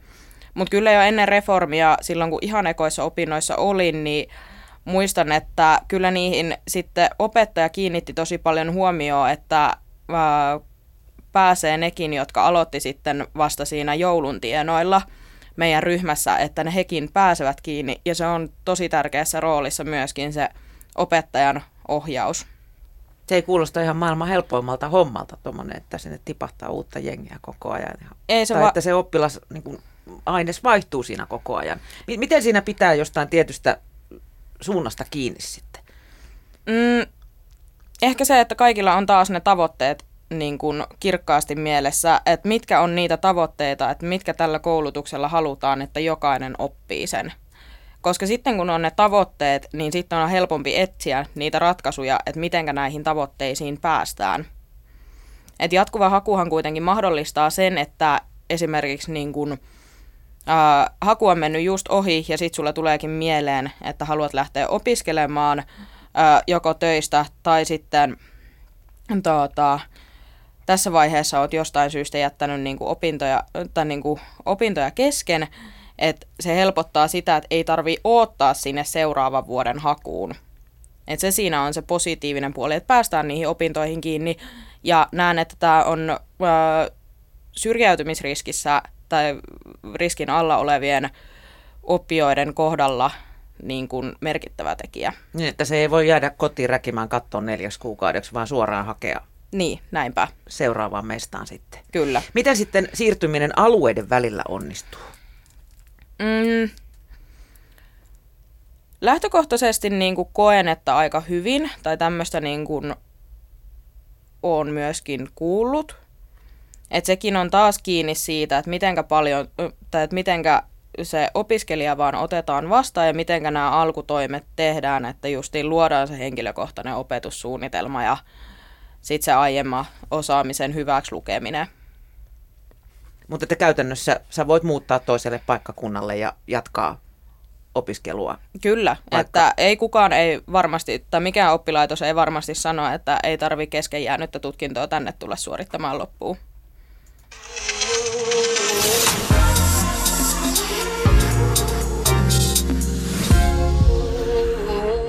mutta kyllä jo ennen reformia, silloin kun ihan ekoissa opinnoissa olin, niin muistan, että kyllä niihin sitten opettaja kiinnitti tosi paljon huomioon, että ää, pääsee nekin, jotka aloitti sitten vasta siinä joulun tienoilla – meidän ryhmässä, että ne hekin pääsevät kiinni ja se on tosi tärkeässä roolissa myöskin se opettajan ohjaus. Se ei kuulosta ihan maailman helpoimmalta hommalta tuommoinen, että sinne tipahtaa uutta jengiä koko ajan. Ei se tai va- että se oppilas niin kuin, aines vaihtuu siinä koko ajan. Miten siinä pitää jostain tietystä suunnasta kiinni sitten? Mm, ehkä se, että kaikilla on taas ne tavoitteet niin kuin kirkkaasti mielessä, että mitkä on niitä tavoitteita, että mitkä tällä koulutuksella halutaan, että jokainen oppii sen. Koska sitten kun on ne tavoitteet, niin sitten on helpompi etsiä niitä ratkaisuja, että miten näihin tavoitteisiin päästään. Et jatkuva hakuhan kuitenkin mahdollistaa sen, että esimerkiksi niin kun, ää, haku on mennyt just ohi ja sitten sulle tuleekin mieleen, että haluat lähteä opiskelemaan ää, joko töistä tai sitten tuota, tässä vaiheessa olet jostain syystä jättänyt niin kuin opintoja, tai niin kuin opintoja kesken, että se helpottaa sitä, että ei tarvi odottaa sinne seuraavan vuoden hakuun. Et se siinä on se positiivinen puoli, että päästään niihin opintoihin kiinni. Ja näen, että tämä on ö, syrjäytymisriskissä tai riskin alla olevien oppijoiden kohdalla niin kuin merkittävä tekijä. Niin, että se ei voi jäädä kotiin räkimään kattoon neljäksi kuukaudeksi, vaan suoraan hakea niin, näinpä. Seuraavaan mestaan sitten. Kyllä. Miten sitten siirtyminen alueiden välillä onnistuu? Mm. Lähtökohtaisesti niin kuin koen, että aika hyvin, tai tämmöistä niin kuin on myöskin kuullut. Että sekin on taas kiinni siitä, että mitenkä paljon, tai että mitenkä se opiskelija vaan otetaan vastaan ja mitenkä nämä alkutoimet tehdään, että justiin luodaan se henkilökohtainen opetussuunnitelma ja sitten se aiemman osaamisen hyväksi lukeminen. Mutta että käytännössä sä voit muuttaa toiselle paikkakunnalle ja jatkaa opiskelua. Kyllä, vaikka... että ei kukaan ei varmasti, tai mikään oppilaitos ei varmasti sano, että ei tarvi kesken jäänyttä tutkintoa tänne tulla suorittamaan loppuun.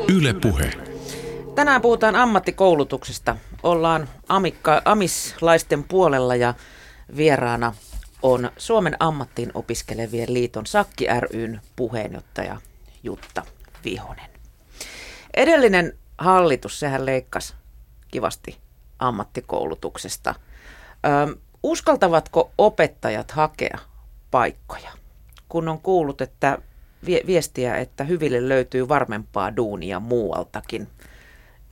Yle Puhe. Tänään puhutaan ammattikoulutuksesta. Ollaan amikka, amislaisten puolella ja vieraana on Suomen ammattiin opiskelevien liiton Sakki ryn puheenjohtaja Jutta Vihonen. Edellinen hallitus, sehän leikkasi kivasti ammattikoulutuksesta. Ö, uskaltavatko opettajat hakea paikkoja, kun on kuullut, että viestiä, että hyville löytyy varmempaa duunia muualtakin.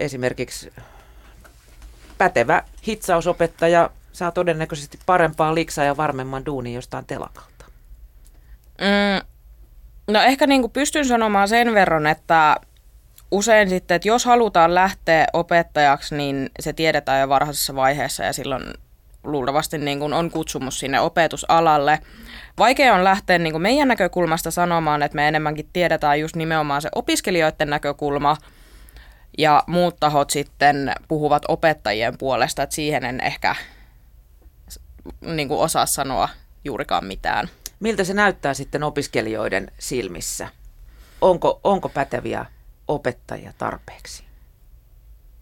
Esimerkiksi pätevä hitsausopettaja saa todennäköisesti parempaa liksaa ja varmemman duunin jostain telakalta. Mm, no ehkä niin kuin pystyn sanomaan sen verran, että usein sitten, että jos halutaan lähteä opettajaksi, niin se tiedetään jo varhaisessa vaiheessa ja silloin luultavasti niin kuin on kutsumus sinne opetusalalle. Vaikea on lähteä niin kuin meidän näkökulmasta sanomaan, että me enemmänkin tiedetään just nimenomaan se opiskelijoiden näkökulma ja muut tahot sitten puhuvat opettajien puolesta, että siihen en ehkä niin kuin osaa sanoa juurikaan mitään. Miltä se näyttää sitten opiskelijoiden silmissä? Onko, onko päteviä opettajia tarpeeksi?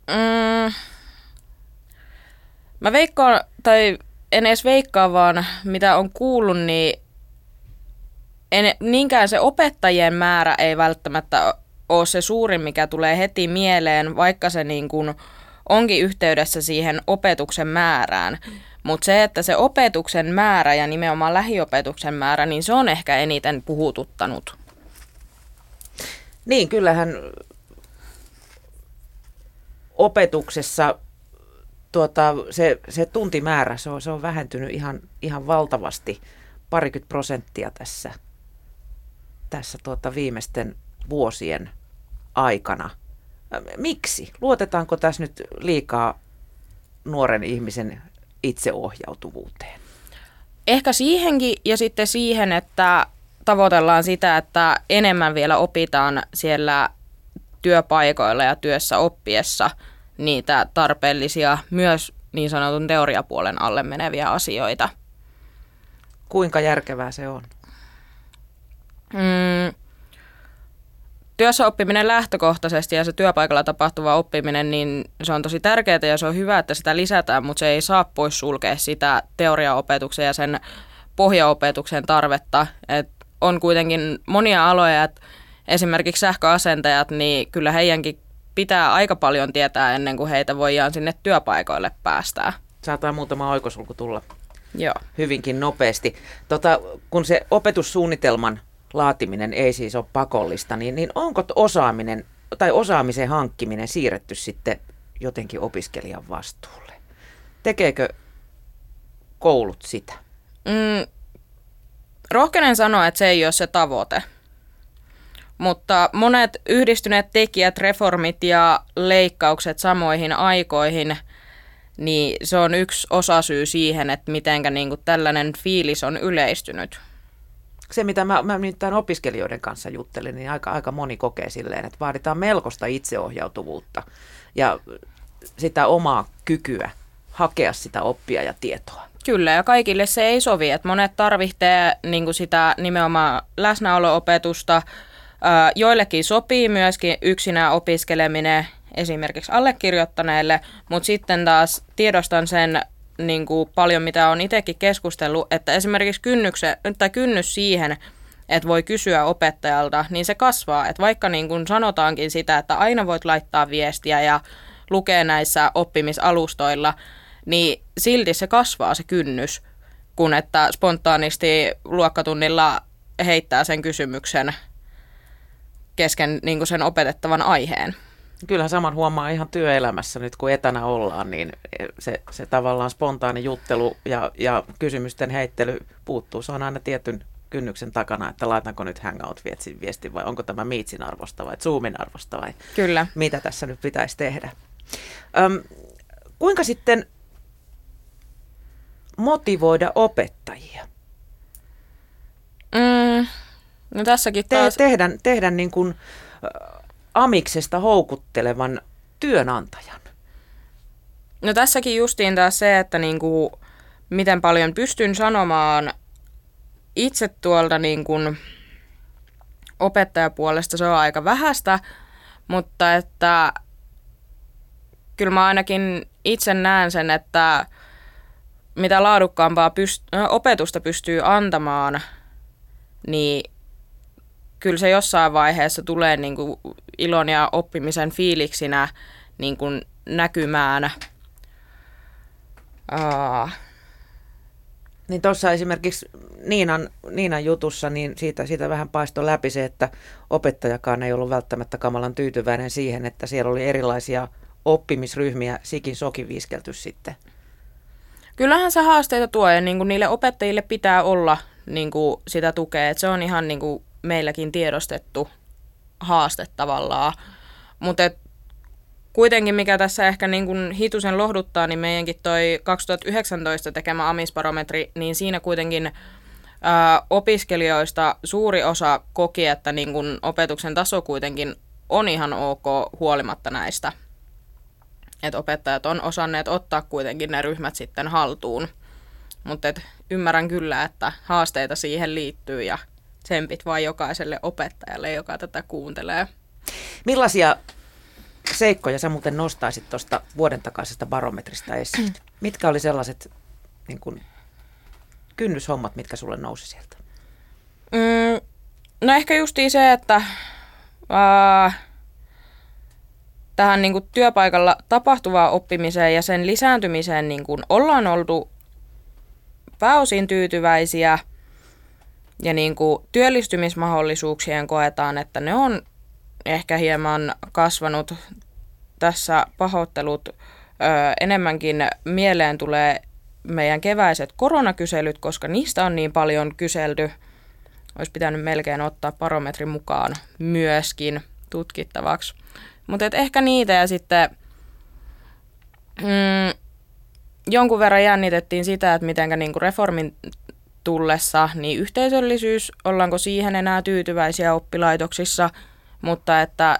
Mm, mä veikkaan, tai en edes veikkaa, vaan mitä on kuullut, niin en, niinkään se opettajien määrä ei välttämättä ole se suurin, mikä tulee heti mieleen, vaikka se niin kuin onkin yhteydessä siihen opetuksen määrään. Mutta se, että se opetuksen määrä ja nimenomaan lähiopetuksen määrä, niin se on ehkä eniten puhututtanut. Niin, kyllähän opetuksessa tuota, se, se tuntimäärä, se on, se on vähentynyt ihan, ihan valtavasti, parikymmentä prosenttia tässä, tässä tuota viimeisten vuosien aikana. Miksi? Luotetaanko tässä nyt liikaa nuoren ihmisen itseohjautuvuuteen? Ehkä siihenkin ja sitten siihen, että tavoitellaan sitä, että enemmän vielä opitaan siellä työpaikoilla ja työssä oppiessa niitä tarpeellisia myös niin sanotun teoriapuolen alle meneviä asioita. Kuinka järkevää se on? Mm, työssä oppiminen lähtökohtaisesti ja se työpaikalla tapahtuva oppiminen, niin se on tosi tärkeää ja se on hyvä, että sitä lisätään, mutta se ei saa pois sulkea sitä teoriaopetuksen ja sen pohjaopetuksen tarvetta. Et on kuitenkin monia aloja, että esimerkiksi sähköasentajat, niin kyllä heidänkin pitää aika paljon tietää ennen kuin heitä voidaan sinne työpaikoille päästää. Saattaa muutama oikosulku tulla Joo. hyvinkin nopeasti. Tota, kun se opetussuunnitelman laatiminen ei siis ole pakollista, niin, niin onko osaaminen tai osaamisen hankkiminen siirretty sitten jotenkin opiskelijan vastuulle? Tekeekö koulut sitä? Mm, rohkenen sanoa, että se ei ole se tavoite. Mutta monet yhdistyneet tekijät, reformit ja leikkaukset samoihin aikoihin, niin se on yksi osasyy siihen, että miten niin tällainen fiilis on yleistynyt se, mitä mä, mä tämän opiskelijoiden kanssa juttelin, niin aika, aika moni kokee silleen, että vaaditaan melkoista itseohjautuvuutta ja sitä omaa kykyä hakea sitä oppia ja tietoa. Kyllä, ja kaikille se ei sovi. Että monet tarvitsee niin sitä nimenomaan läsnäolo-opetusta. Joillekin sopii myöskin yksinään opiskeleminen esimerkiksi allekirjoittaneille, mutta sitten taas tiedostan sen niin kuin paljon, mitä on itsekin keskustellut, että esimerkiksi kynnykse, tai kynnys siihen, että voi kysyä opettajalta, niin se kasvaa. Että vaikka niin kuin sanotaankin sitä, että aina voit laittaa viestiä ja lukea näissä oppimisalustoilla, niin silti se kasvaa se kynnys, kun että spontaanisti luokkatunnilla heittää sen kysymyksen kesken niin kuin sen opetettavan aiheen. Kyllähän saman huomaa ihan työelämässä nyt, kun etänä ollaan, niin se, se tavallaan spontaani juttelu ja, ja kysymysten heittely puuttuu. Se on aina tietyn kynnyksen takana, että laitanko nyt hangout viestin vai onko tämä Meetsin arvosta vai Zoomin arvosta vai Kyllä. mitä tässä nyt pitäisi tehdä. Öm, kuinka sitten motivoida opettajia? Mm, no tässäkin taas... Te, tehdä, tehdä niin kuin, amiksesta houkuttelevan työnantajan? No tässäkin justiin taas se, että niinku, miten paljon pystyn sanomaan itse tuolta niinku, opettajapuolesta se on aika vähäistä, mutta että kyllä mä ainakin itse näen sen, että mitä laadukkaampaa pyst- opetusta pystyy antamaan, niin kyllä se jossain vaiheessa tulee niin kuin ilon ja oppimisen fiiliksinä niin kuin näkymään. Uh, niin tuossa esimerkiksi Niinan, Niinan jutussa, niin siitä, siitä vähän paistoi läpi se, että opettajakaan ei ollut välttämättä kamalan tyytyväinen siihen, että siellä oli erilaisia oppimisryhmiä sikin sokin viiskelty sitten. Kyllähän se haasteita tuo ja niin kuin niille opettajille pitää olla niin kuin sitä tukea. että se on ihan niin kuin meilläkin tiedostettu haaste tavallaan. Mutta kuitenkin mikä tässä ehkä niin kuin hitusen lohduttaa, niin meidänkin toi 2019 tekemä amisbarometri, niin siinä kuitenkin ää, opiskelijoista suuri osa koki, että niin kuin opetuksen taso kuitenkin on ihan ok huolimatta näistä. Että opettajat on osanneet ottaa kuitenkin ne ryhmät sitten haltuun. Mutta ymmärrän kyllä, että haasteita siihen liittyy ja tsempit vaan jokaiselle opettajalle, joka tätä kuuntelee. Millaisia seikkoja sä muuten nostaisit tuosta vuoden takaisesta barometrista esiin? [CLEARS THROAT] Mitkä oli sellaiset niin kun, kynnyshommat, mitkä sulle nousi sieltä? Mm, no ehkä justiin se, että ää, tähän niin kuin työpaikalla tapahtuvaan oppimiseen ja sen lisääntymiseen niin kuin ollaan oltu pääosin tyytyväisiä ja niin kuin työllistymismahdollisuuksien koetaan, että ne on ehkä hieman kasvanut tässä pahoittelut. Ö, enemmänkin mieleen tulee meidän keväiset koronakyselyt, koska niistä on niin paljon kyselty. Olisi pitänyt melkein ottaa parametrin mukaan myöskin tutkittavaksi. Mutta ehkä niitä ja sitten mm, jonkun verran jännitettiin sitä, että miten niinku reformin tullessa, niin yhteisöllisyys, ollaanko siihen enää tyytyväisiä oppilaitoksissa, mutta että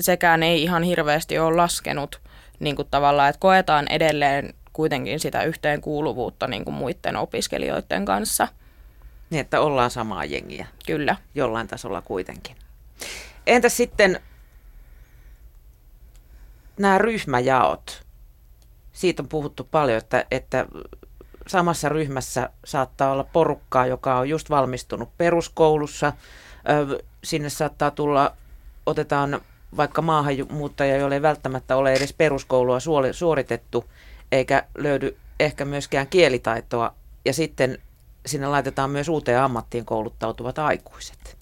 sekään ei ihan hirveästi ole laskenut niin kuin tavallaan, että koetaan edelleen kuitenkin sitä yhteenkuuluvuutta niin kuin muiden opiskelijoiden kanssa. Niin, että ollaan samaa jengiä. Kyllä. Jollain tasolla kuitenkin. Entäs sitten nämä ryhmäjaot? Siitä on puhuttu paljon, että, että samassa ryhmässä saattaa olla porukkaa, joka on just valmistunut peruskoulussa. Sinne saattaa tulla, otetaan vaikka maahanmuuttaja, jolle ei välttämättä ole edes peruskoulua suoritettu, eikä löydy ehkä myöskään kielitaitoa. Ja sitten sinne laitetaan myös uuteen ammattiin kouluttautuvat aikuiset.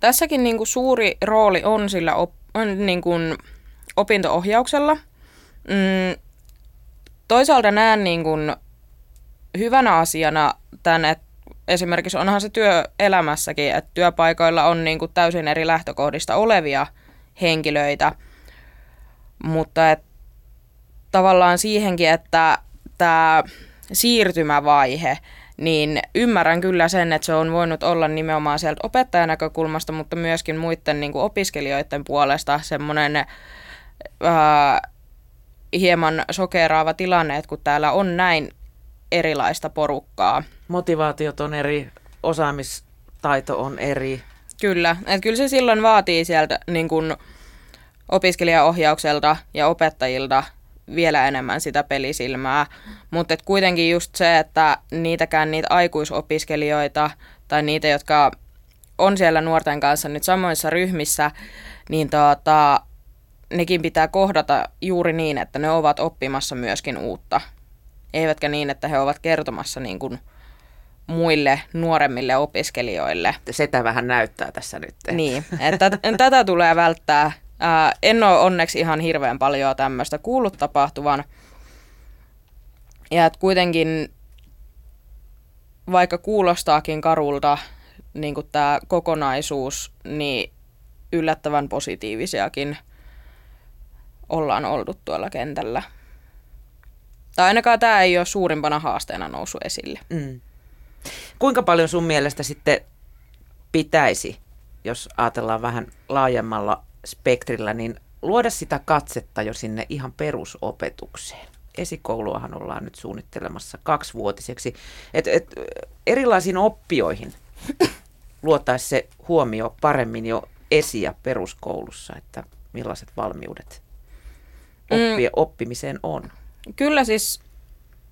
Tässäkin niin kuin suuri rooli on sillä op, on niin kuin opinto-ohjauksella. Mm, toisaalta näen niin kuin hyvänä asiana tämän, että esimerkiksi onhan se työelämässäkin, että työpaikoilla on niin kuin täysin eri lähtökohdista olevia henkilöitä, mutta et tavallaan siihenkin, että tämä siirtymävaihe, niin ymmärrän kyllä sen, että se on voinut olla nimenomaan sieltä opettajan näkökulmasta, mutta myöskin muiden niin kuin opiskelijoiden puolesta semmoinen hieman sokeraava tilanne, että kun täällä on näin erilaista porukkaa. Motivaatiot on eri, osaamistaito on eri. Kyllä, että kyllä se silloin vaatii sieltä niin kuin opiskelijaohjaukselta ja opettajilta vielä enemmän sitä pelisilmää. Mutta kuitenkin just se, että niitäkään niitä aikuisopiskelijoita tai niitä, jotka on siellä nuorten kanssa nyt samoissa ryhmissä, niin tota, nekin pitää kohdata juuri niin, että ne ovat oppimassa myöskin uutta eivätkä niin, että he ovat kertomassa niin kuin muille nuoremmille opiskelijoille. Sitä vähän näyttää tässä nyt. Niin, että [LAUGHS] tätä tulee välttää. Ää, en ole onneksi ihan hirveän paljon tämmöistä kuullut tapahtuvan. Ja että kuitenkin, vaikka kuulostaakin karulta niin kuin tämä kokonaisuus, niin yllättävän positiivisiakin ollaan oltu tuolla kentällä. Tai ainakaan tämä ei ole suurimpana haasteena noussut esille. Mm. Kuinka paljon sun mielestä sitten pitäisi, jos ajatellaan vähän laajemmalla spektrillä, niin luoda sitä katsetta jo sinne ihan perusopetukseen? Esikouluahan ollaan nyt suunnittelemassa kaksivuotiseksi. Et, et, erilaisiin oppioihin luotaisi se huomio paremmin jo esi- ja peruskoulussa, että millaiset valmiudet oppia, mm. oppimiseen on. Kyllä siis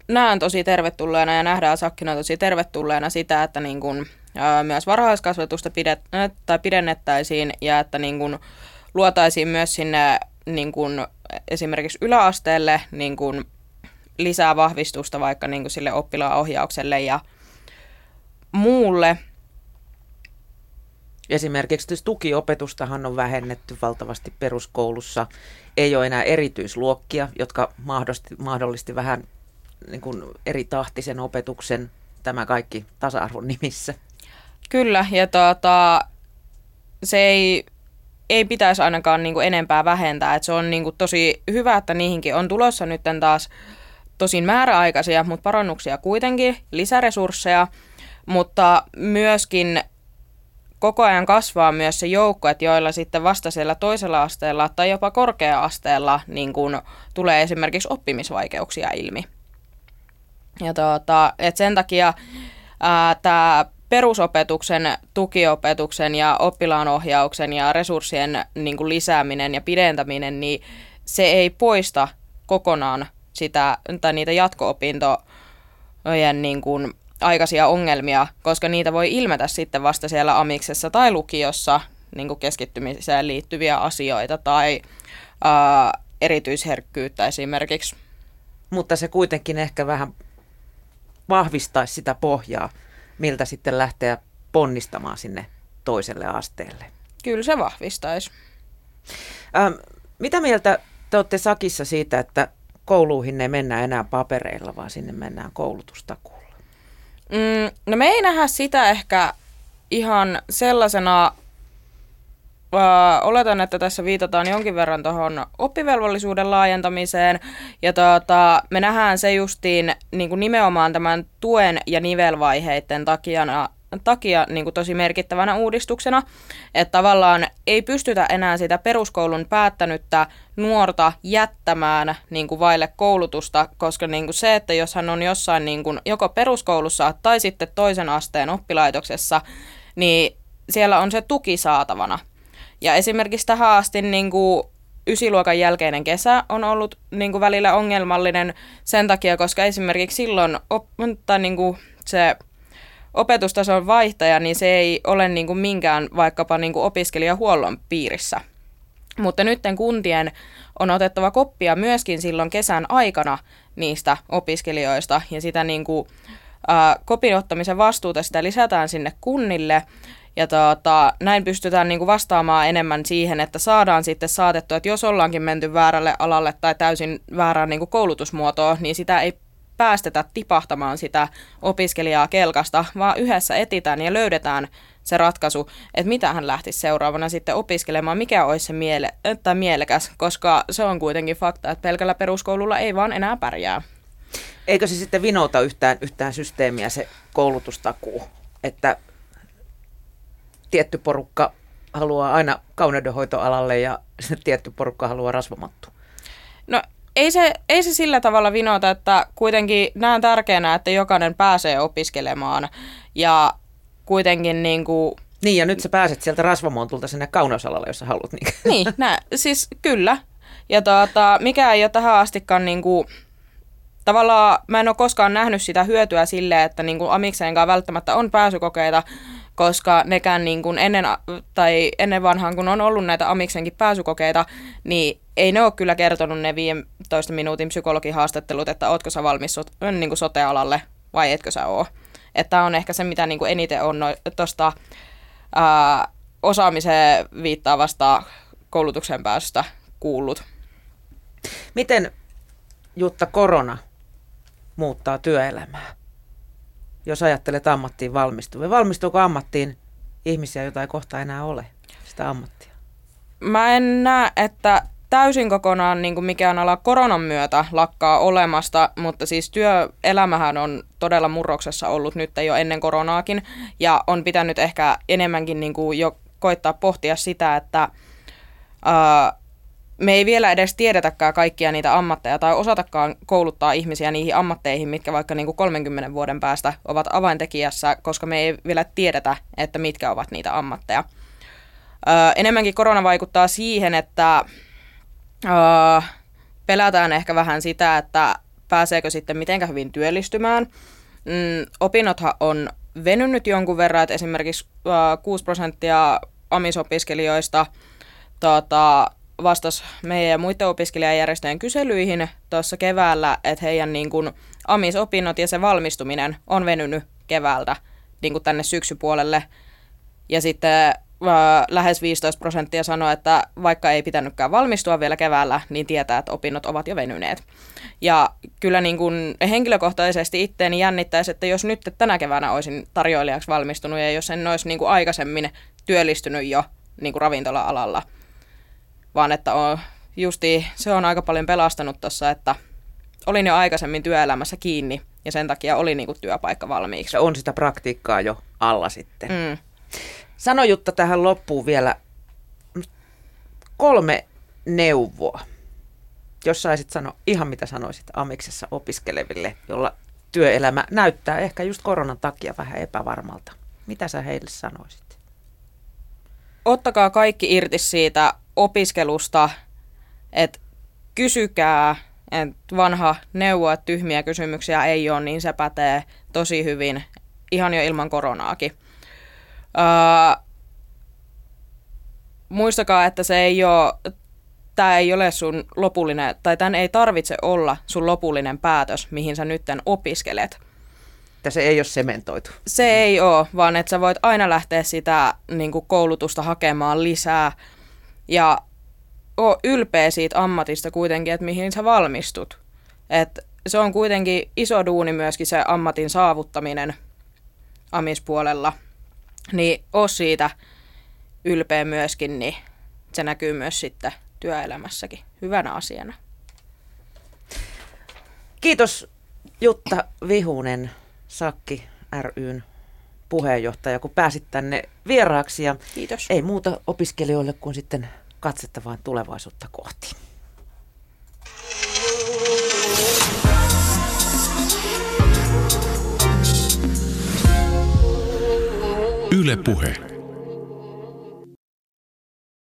näen tosi tervetulleena ja nähdään Sakkina tosi tervetulleena sitä, että niin kun, ää, myös varhaiskasvatusta pidet, tai pidennettäisiin ja että niin kun, luotaisiin myös sinne niin kun, esimerkiksi yläasteelle niin kuin lisää vahvistusta vaikka niin kuin sille oppilaan ohjaukselle ja muulle. Esimerkiksi tukiopetustahan on vähennetty valtavasti peruskoulussa. Ei ole enää erityisluokkia, jotka mahdollisti, mahdollisti vähän niin kuin eri tahtisen opetuksen. Tämä kaikki tasa-arvon nimissä. Kyllä, ja tuota, se ei, ei pitäisi ainakaan niin kuin enempää vähentää. Et se on niin kuin tosi hyvä, että niihinkin on tulossa nyt taas tosin määräaikaisia, mutta parannuksia kuitenkin, lisäresursseja, mutta myöskin koko ajan kasvaa myös se joukko, että joilla sitten vasta siellä toisella asteella tai jopa korkea-asteella niin kun tulee esimerkiksi oppimisvaikeuksia ilmi. Ja tuota, et sen takia tämä perusopetuksen, tukiopetuksen ja oppilaanohjauksen ja resurssien niin kuin lisääminen ja pidentäminen, niin se ei poista kokonaan sitä, tai niitä jatko-opintojen niin kuin aikaisia ongelmia, koska niitä voi ilmetä sitten vasta siellä amiksessa tai lukiossa niin kuin keskittymiseen liittyviä asioita tai ää, erityisherkkyyttä esimerkiksi. Mutta se kuitenkin ehkä vähän vahvistaisi sitä pohjaa, miltä sitten lähteä ponnistamaan sinne toiselle asteelle. Kyllä se vahvistaisi. Ähm, mitä mieltä te olette Sakissa siitä, että kouluihin ei mennä enää papereilla, vaan sinne mennään koulutustakuulla? Mm, no me ei nähdä sitä ehkä ihan sellaisena, Uh, oletan, että tässä viitataan jonkin verran tuohon oppivelvollisuuden laajentamiseen. Ja tuota, me nähdään se justiin niin kuin nimenomaan tämän tuen ja nivelvaiheiden takia, takia niin kuin tosi merkittävänä uudistuksena, että tavallaan ei pystytä enää sitä peruskoulun päättänyttä nuorta jättämään niin kuin vaille koulutusta, koska niin kuin se, että jos hän on jossain niin kuin joko peruskoulussa tai sitten toisen asteen oppilaitoksessa, niin siellä on se tuki saatavana. Ja esimerkiksi tähän asti niin kuin ysiluokan jälkeinen kesä on ollut niin kuin välillä ongelmallinen sen takia, koska esimerkiksi silloin op, tai niin kuin se opetustason vaihtaja, niin se ei ole niin kuin minkään vaikkapa niin kuin opiskelijahuollon piirissä. Mutta nyt kuntien on otettava koppia myöskin silloin kesän aikana niistä opiskelijoista ja sitä niin kuin, ää, kopin ottamisen vastuuta sitä lisätään sinne kunnille ja tuota, näin pystytään niin kuin vastaamaan enemmän siihen, että saadaan sitten saatettua, että jos ollaankin menty väärälle alalle tai täysin väärään niin kuin koulutusmuotoon, niin sitä ei päästetä tipahtamaan sitä opiskelijaa kelkasta, vaan yhdessä etitään ja löydetään se ratkaisu, että mitä hän lähtisi seuraavana sitten opiskelemaan, mikä olisi se miele- tai mielekäs, koska se on kuitenkin fakta, että pelkällä peruskoululla ei vaan enää pärjää. Eikö se sitten vinouta yhtään, yhtään systeemiä se koulutustakuu, että tietty porukka haluaa aina kauneudenhoitoalalle ja [LAUGHS] tietty porukka haluaa rasvamattu? Ei se, ei se sillä tavalla vinota, että kuitenkin näen tärkeänä, että jokainen pääsee opiskelemaan ja kuitenkin niin kuin... Niin, ja nyt sä pääset sieltä rasvamontulta sinne kauneusalalle, jos sä haluat. Niin, [LAUGHS] niin nä, siis kyllä. Ja tuota, mikä ei ole tähän astikaan niin kuin, tavallaan, mä en ole koskaan nähnyt sitä hyötyä sille, että niin kuin amikseenkaan välttämättä on pääsykokeita, koska nekään niin kuin ennen, tai ennen vanhaan, kun on ollut näitä amiksenkin pääsykokeita, niin ei ne ole kyllä kertonut ne 15 minuutin psykologihaastattelut, että ootko sä valmis so, niin kuin sote-alalle vai etkö sä oo. Että on ehkä se, mitä niin kuin eniten on no, tuosta osaamiseen viittaavasta koulutuksen pääsystä kuullut. Miten Jutta korona muuttaa työelämää? Jos ajattelet ammattiin valmistuvia? Valmistuuko ammattiin ihmisiä, joita ei kohta enää ole, sitä ammattia? Mä en näe, että täysin kokonaan niin kuin mikään ala koronan myötä lakkaa olemasta, mutta siis työelämähän on todella murroksessa ollut nyt jo ennen koronaakin, ja on pitänyt ehkä enemmänkin niin kuin jo koittaa pohtia sitä, että me ei vielä edes tiedetäkään kaikkia niitä ammatteja tai osatakaan kouluttaa ihmisiä niihin ammatteihin, mitkä vaikka niin kuin 30 vuoden päästä ovat avaintekijässä, koska me ei vielä tiedetä, että mitkä ovat niitä ammatteja. Öö, enemmänkin korona vaikuttaa siihen, että öö, pelätään ehkä vähän sitä, että pääseekö sitten mitenkä hyvin työllistymään. Mm, opinnothan on venynyt jonkun verran, että esimerkiksi öö, 6 prosenttia amisopiskelijoista tota, vastasi meidän ja muiden opiskelijajärjestöjen kyselyihin tuossa keväällä, että heidän niin kuin amisopinnot ja se valmistuminen on venynyt keväältä niin kuin tänne syksypuolelle. Ja sitten lähes 15 prosenttia sanoi, että vaikka ei pitänytkään valmistua vielä keväällä, niin tietää, että opinnot ovat jo venyneet. Ja kyllä niin kuin henkilökohtaisesti itteeni jännittäisi, että jos nyt tänä keväänä olisin tarjoilijaksi valmistunut ja jos en olisi niin kuin aikaisemmin työllistynyt jo niin kuin ravintola-alalla, vaan että on justi, se on aika paljon pelastanut tuossa, että olin jo aikaisemmin työelämässä kiinni ja sen takia oli niin kuin työpaikka valmiiksi. Se on sitä praktiikkaa jo alla sitten. Mm. Sano Jutta tähän loppuun vielä kolme neuvoa, jos saisit sanoa ihan mitä sanoisit Amiksessa opiskeleville, jolla työelämä näyttää ehkä just koronan takia vähän epävarmalta. Mitä sä heille sanoisit? Ottakaa kaikki irti siitä opiskelusta, että kysykää, että vanha neuvo, että tyhmiä kysymyksiä ei ole, niin se pätee tosi hyvin ihan jo ilman koronaakin. Uh, muistakaa, että se ei ole, tämä ei ole sun lopullinen, tai tämän ei tarvitse olla sun lopullinen päätös, mihin sä nytten opiskelet. Että se ei ole sementoitu. Se ei ole, vaan että sä voit aina lähteä sitä niin koulutusta hakemaan lisää. Ja oo ylpeä siitä ammatista kuitenkin, että mihin sä valmistut. Et se on kuitenkin iso duuni myöskin se ammatin saavuttaminen amispuolella – niin oo siitä ylpeä myöskin, niin se näkyy myös sitten työelämässäkin hyvänä asiana. Kiitos Jutta Vihunen, Sakki ryn puheenjohtaja, kun pääsit tänne vieraaksi. Ja Kiitos. Ei muuta opiskelijoille kuin sitten katsetta vaan tulevaisuutta kohti. Yle Puhe.